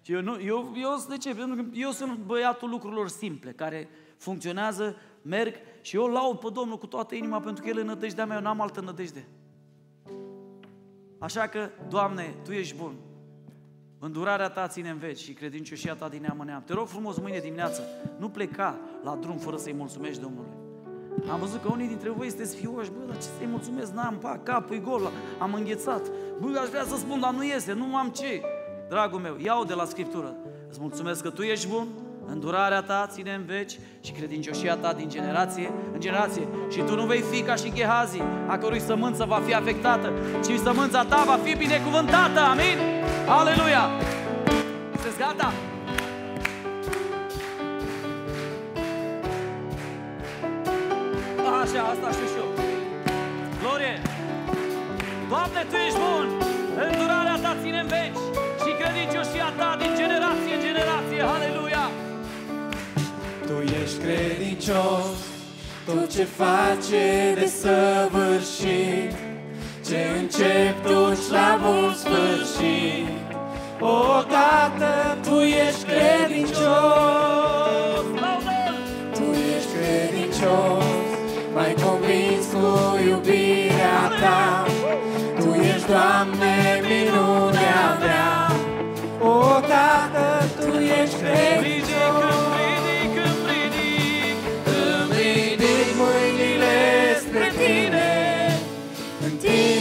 Și eu, nu, eu, eu, de ce? Pentru că eu sunt băiatul lucrurilor simple, care funcționează, merg și eu laud pe Domnul cu toată inima pentru că El e nădejdea mea, eu n-am altă nădejde. Așa că, Doamne, Tu ești bun. Îndurarea Ta ține în veci și credincioșia Ta din neam în neam. Te rog frumos mâine dimineață, nu pleca la drum fără să-i mulțumești Domnului. Am văzut că unii dintre voi sunteți fioși, bă, dar ce să-i mulțumesc, n-am, pa, capul e gol, am înghețat. Bă, aș vrea să spun, dar nu iese, nu am ce. Dragul meu, iau de la Scriptură. Îți mulțumesc că Tu ești bun, îndurarea Ta ține în veci și credincioșia Ta din generație în generație. Și Tu nu vei fi ca și Gehazi, a cărui sămânță va fi afectată, ci sămânța Ta va fi binecuvântată. Amin? Aleluia! Sunteți gata? Așa, asta știu și eu. Glorie! Doamne, Tu ești bun! Îndurarea Ta ține în veci credincios, tot ce face de săvârșit, ce încep duci la bun sfârșit. O, Tată, Tu ești credincios, Tu ești credincios, mai convins cu iubirea Ta. Tu ești, Doamne, minunea mea. O, Tată, Tu ești credincios.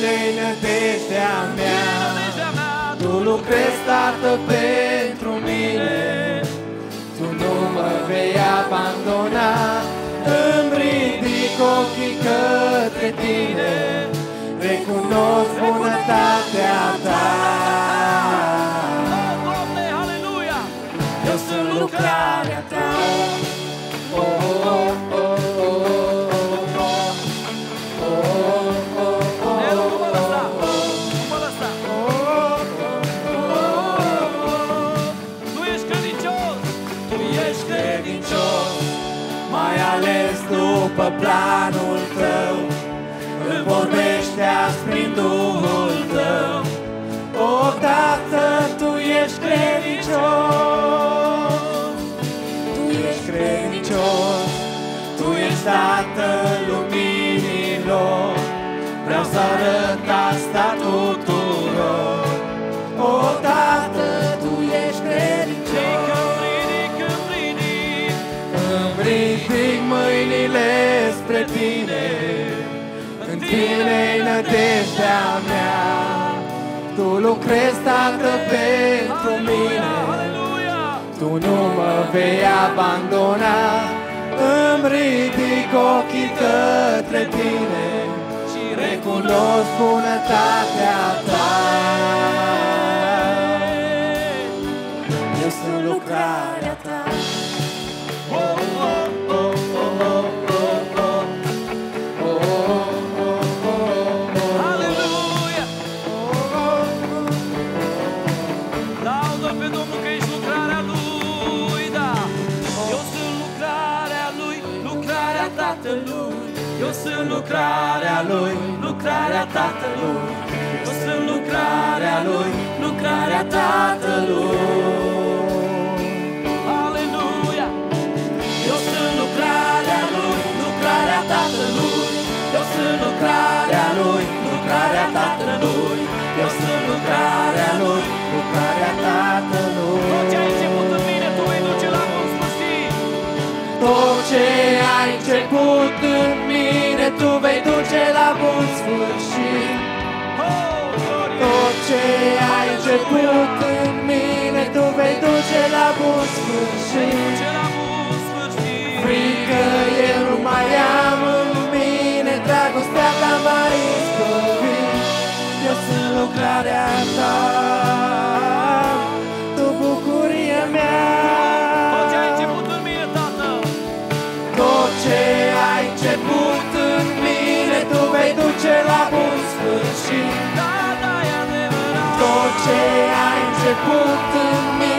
Tine-i nădejdea mea. nădejdea mea, Tu lucrezi, Tată, pentru mine, Tu nu mă vei abandona. Îmi ridic ochii către Tine, Recunosc bunătatea Ta. Oh, Doamne, aleluia! Eu sunt lucrarea Ta. După planul tău. Îmi vorbește azi prin Duhul tău. O, Tată, Tu ești credincios, Tu ești credincios, Tu ești Tatăl luminilor. Vreau să arăt asta tuturor. Nădejdea mea. Tu lucrezi, Tată, pentru mine, aleluia! Tu nu mă vei abandona. Îmi ridic ochii către Tine Și Recunosc recunosc bunătatea ta. Lucrarea Lui, lucrarea Tatălui. Eu sunt lucrarea Lui, lucrarea Tatălui. Aleluia! Eu sunt lucrarea Lui, lucrarea Tatălui. Eu sunt lucrarea Lui, lucrarea Tatălui. Eu sunt lucrarea Lui, lucrarea Tatălui. Tot ce ai început în mine, Tu vei duce la bun sfârșit. Tot ce ai început în mine, tu vei duce la bun sfârșit. Oh, glorie! Tot ce ai început în mine, tu vei duce la bun Vei sfârșit. duce la bun sfârșit. Frică eu nu mai am în mine, dragostea ta m-a izbăvit. Eu sunt lucrarea ta, duce la bun sfârșit. da, da, e adevărat. Tot ce ai început în mine,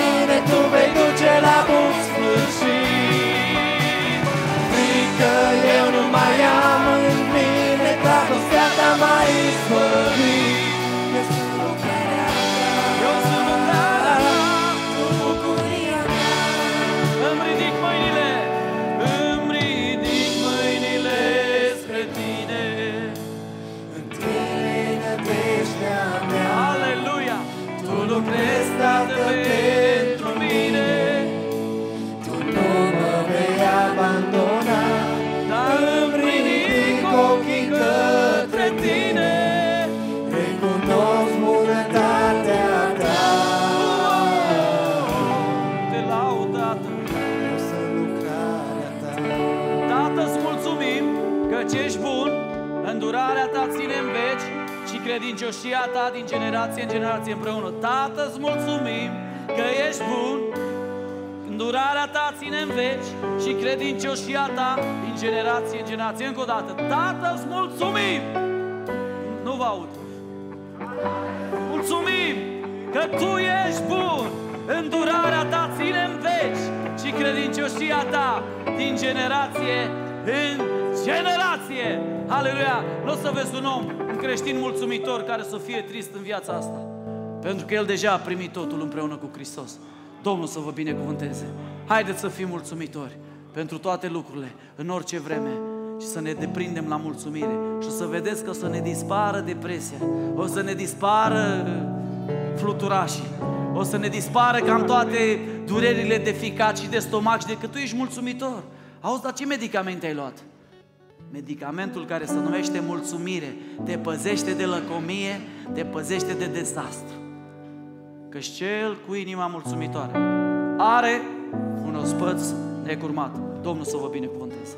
credincioșia ta din generație în generație împreună. Tată, îți mulțumim că ești bun, îndurarea ta ține în veci și credincioșia ta din generație în generație. Încă o dată, Tată, îți mulțumim! Nu vă aud. Mulțumim că Tu ești bun, îndurarea Ta ține în veci și credincioșia Ta din generație în generație. Aleluia! Nu o să vezi un om, un creștin mulțumitor care să fie trist în viața asta. Pentru că el deja a primit totul împreună cu Hristos. Domnul să vă binecuvânteze. Haideți să fim mulțumitori pentru toate lucrurile, în orice vreme și să ne deprindem la mulțumire și o să vedeți că o să ne dispară depresia, o să ne dispară fluturașii, o să ne dispară cam toate durerile de ficat și de stomac și de că tu ești mulțumitor. Auzi, dar ce medicamente ai luat? Medicamentul care se numește mulțumire te păzește de lăcomie, te păzește de dezastru. Căci cel cu inima mulțumitoare are un ospăț necurmat. Domnul să vă binecuvânteze.